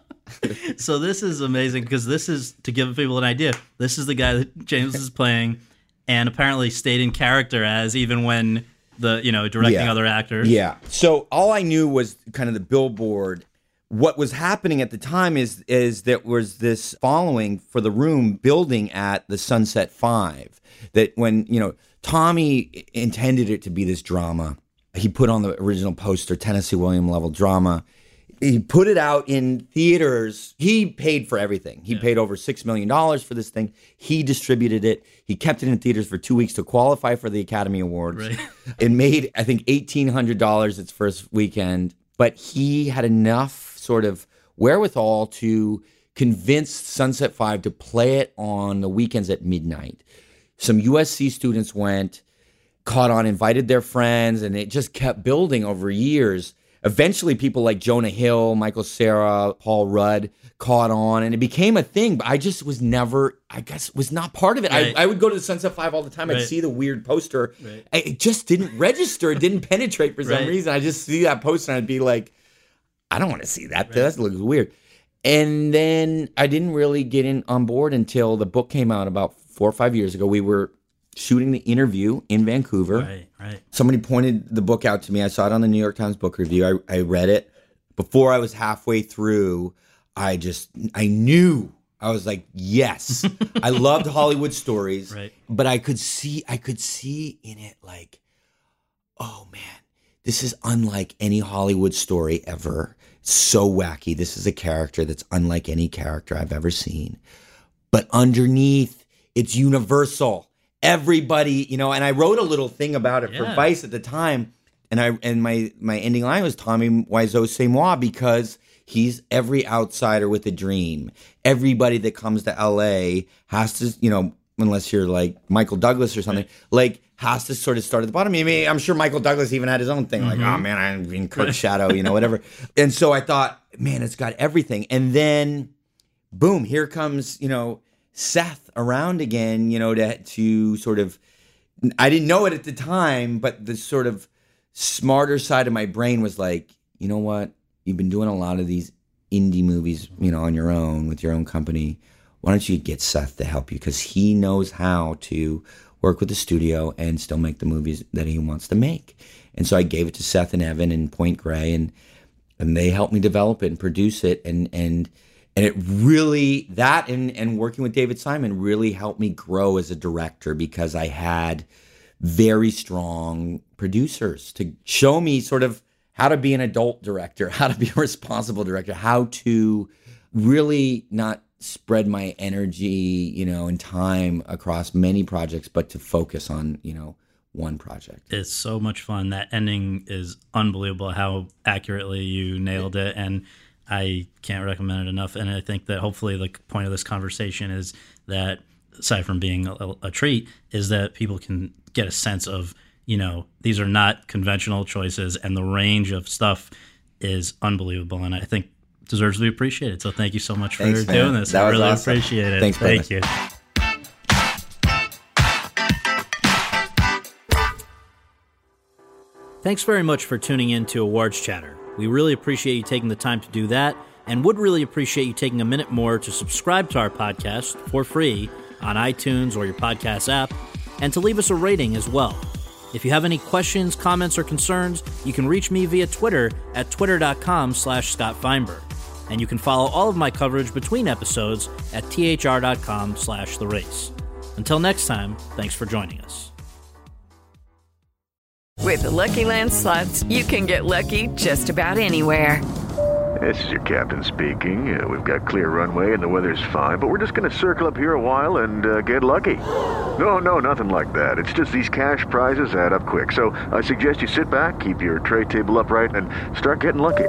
so this is amazing because this is to give people an idea. This is the guy that James is playing, and apparently stayed in character as even when the you know directing Yeah. other actors. Yeah. So all I knew was kind of the billboard. What was happening at the time is is that was this following for the room building at the Sunset Five. That when you know Tommy intended it to be this drama, he put on the original poster Tennessee William level drama. He put it out in theaters. He paid for everything. He paid over six million dollars for this thing. He distributed it. He kept it in theaters for two weeks to qualify for the Academy Awards. Right. It made, I think, eighteen hundred dollars its first weekend, but he had enough sort of wherewithal to convince Sunset Five to play it on the weekends at midnight. Some USC students went, caught on, invited their friends, and it just kept building over years. Eventually, people like Jonah Hill, Michael Cera, Paul Rudd caught on, and it became a thing. But I just was never, I guess, was not part of it. Right. I, I would go to the Sunset Five all the time. I'd see the weird poster. Right. I- It just didn't register. It didn't penetrate for some Right. reason. I just see that poster and I'd be like, I don't want to see that. That looks weird. And then I didn't really get in on board until the book came out about four or five years ago. We were shooting the interview in Vancouver. Right. Right. Somebody pointed the book out to me. I saw it on the New York Times Book Review. I, I read it. Before I was halfway through, I just I knew I was like, yes. I loved Hollywood stories, Right. but I could see I could see in it like, oh man, this is unlike any Hollywood story ever. So wacky. This is a character that's unlike any character I've ever seen. But underneath, it's universal. Everybody, you know, and I wrote a little thing about it for Vice at the time. And I and my my ending line was Tommy Wiseau c'est moi because he's every outsider with a dream. Everybody that comes to LA has to, you know, unless you're like Michael Douglas or something, like has to sort of start at the bottom. I mean, I'm sure Michael Douglas even had his own thing, like, oh mm-hmm. man, I'm in Kirk Shadow, you know, whatever. and so I thought, man, it's got everything. And then boom, here comes, you know, Seth around again, you know, to to sort of I didn't know it at the time, but the sort of smarter side of my brain was like, you know what? You've been doing a lot of these indie movies, you know, on your own with your own company. Why don't you get Seth to help you? Because he knows how to work with the studio and still make the movies that he wants to make. And so I gave it to Seth and Evan and Point Grey, and and they helped me develop it and produce it, and and and it really that and and working with David Simon really helped me grow as a director because I had very strong producers to show me sort of how to be an adult director, how to be a responsible director, how to really not spread my energy, you know, and time across many projects, but to focus on, you know, one project. It's so much fun. That ending is unbelievable. How accurately you nailed it, and I can't recommend it enough. And I think that hopefully the point of this conversation is that aside from being a, a treat, is that people can get a sense of you know these are not conventional choices, and the range of stuff is unbelievable. And I think deserves to be appreciated. So thank you so much for man. doing this. That I really awesome. appreciate it. Thanks, thank brother. you. Thanks very much for tuning in to Awards Chatter. We really appreciate you taking the time to do that and would really appreciate you taking a minute more to subscribe to our podcast for free on iTunes or your podcast app and to leave us a rating as well. If you have any questions, comments, or concerns, you can reach me via Twitter at twitter.com slash Scott Feinberg. And you can follow all of my coverage between episodes at thr.com slash the race. Until next time, thanks for joining us. With the Lucky Land slots, you can get lucky just about anywhere. This is your captain speaking. Uh, we've got clear runway and the weather's fine, but we're just going to circle up here a while and uh, get lucky. No, no, nothing like that. It's just these cash prizes add up quick. So I suggest you sit back, keep your tray table upright, and start getting lucky.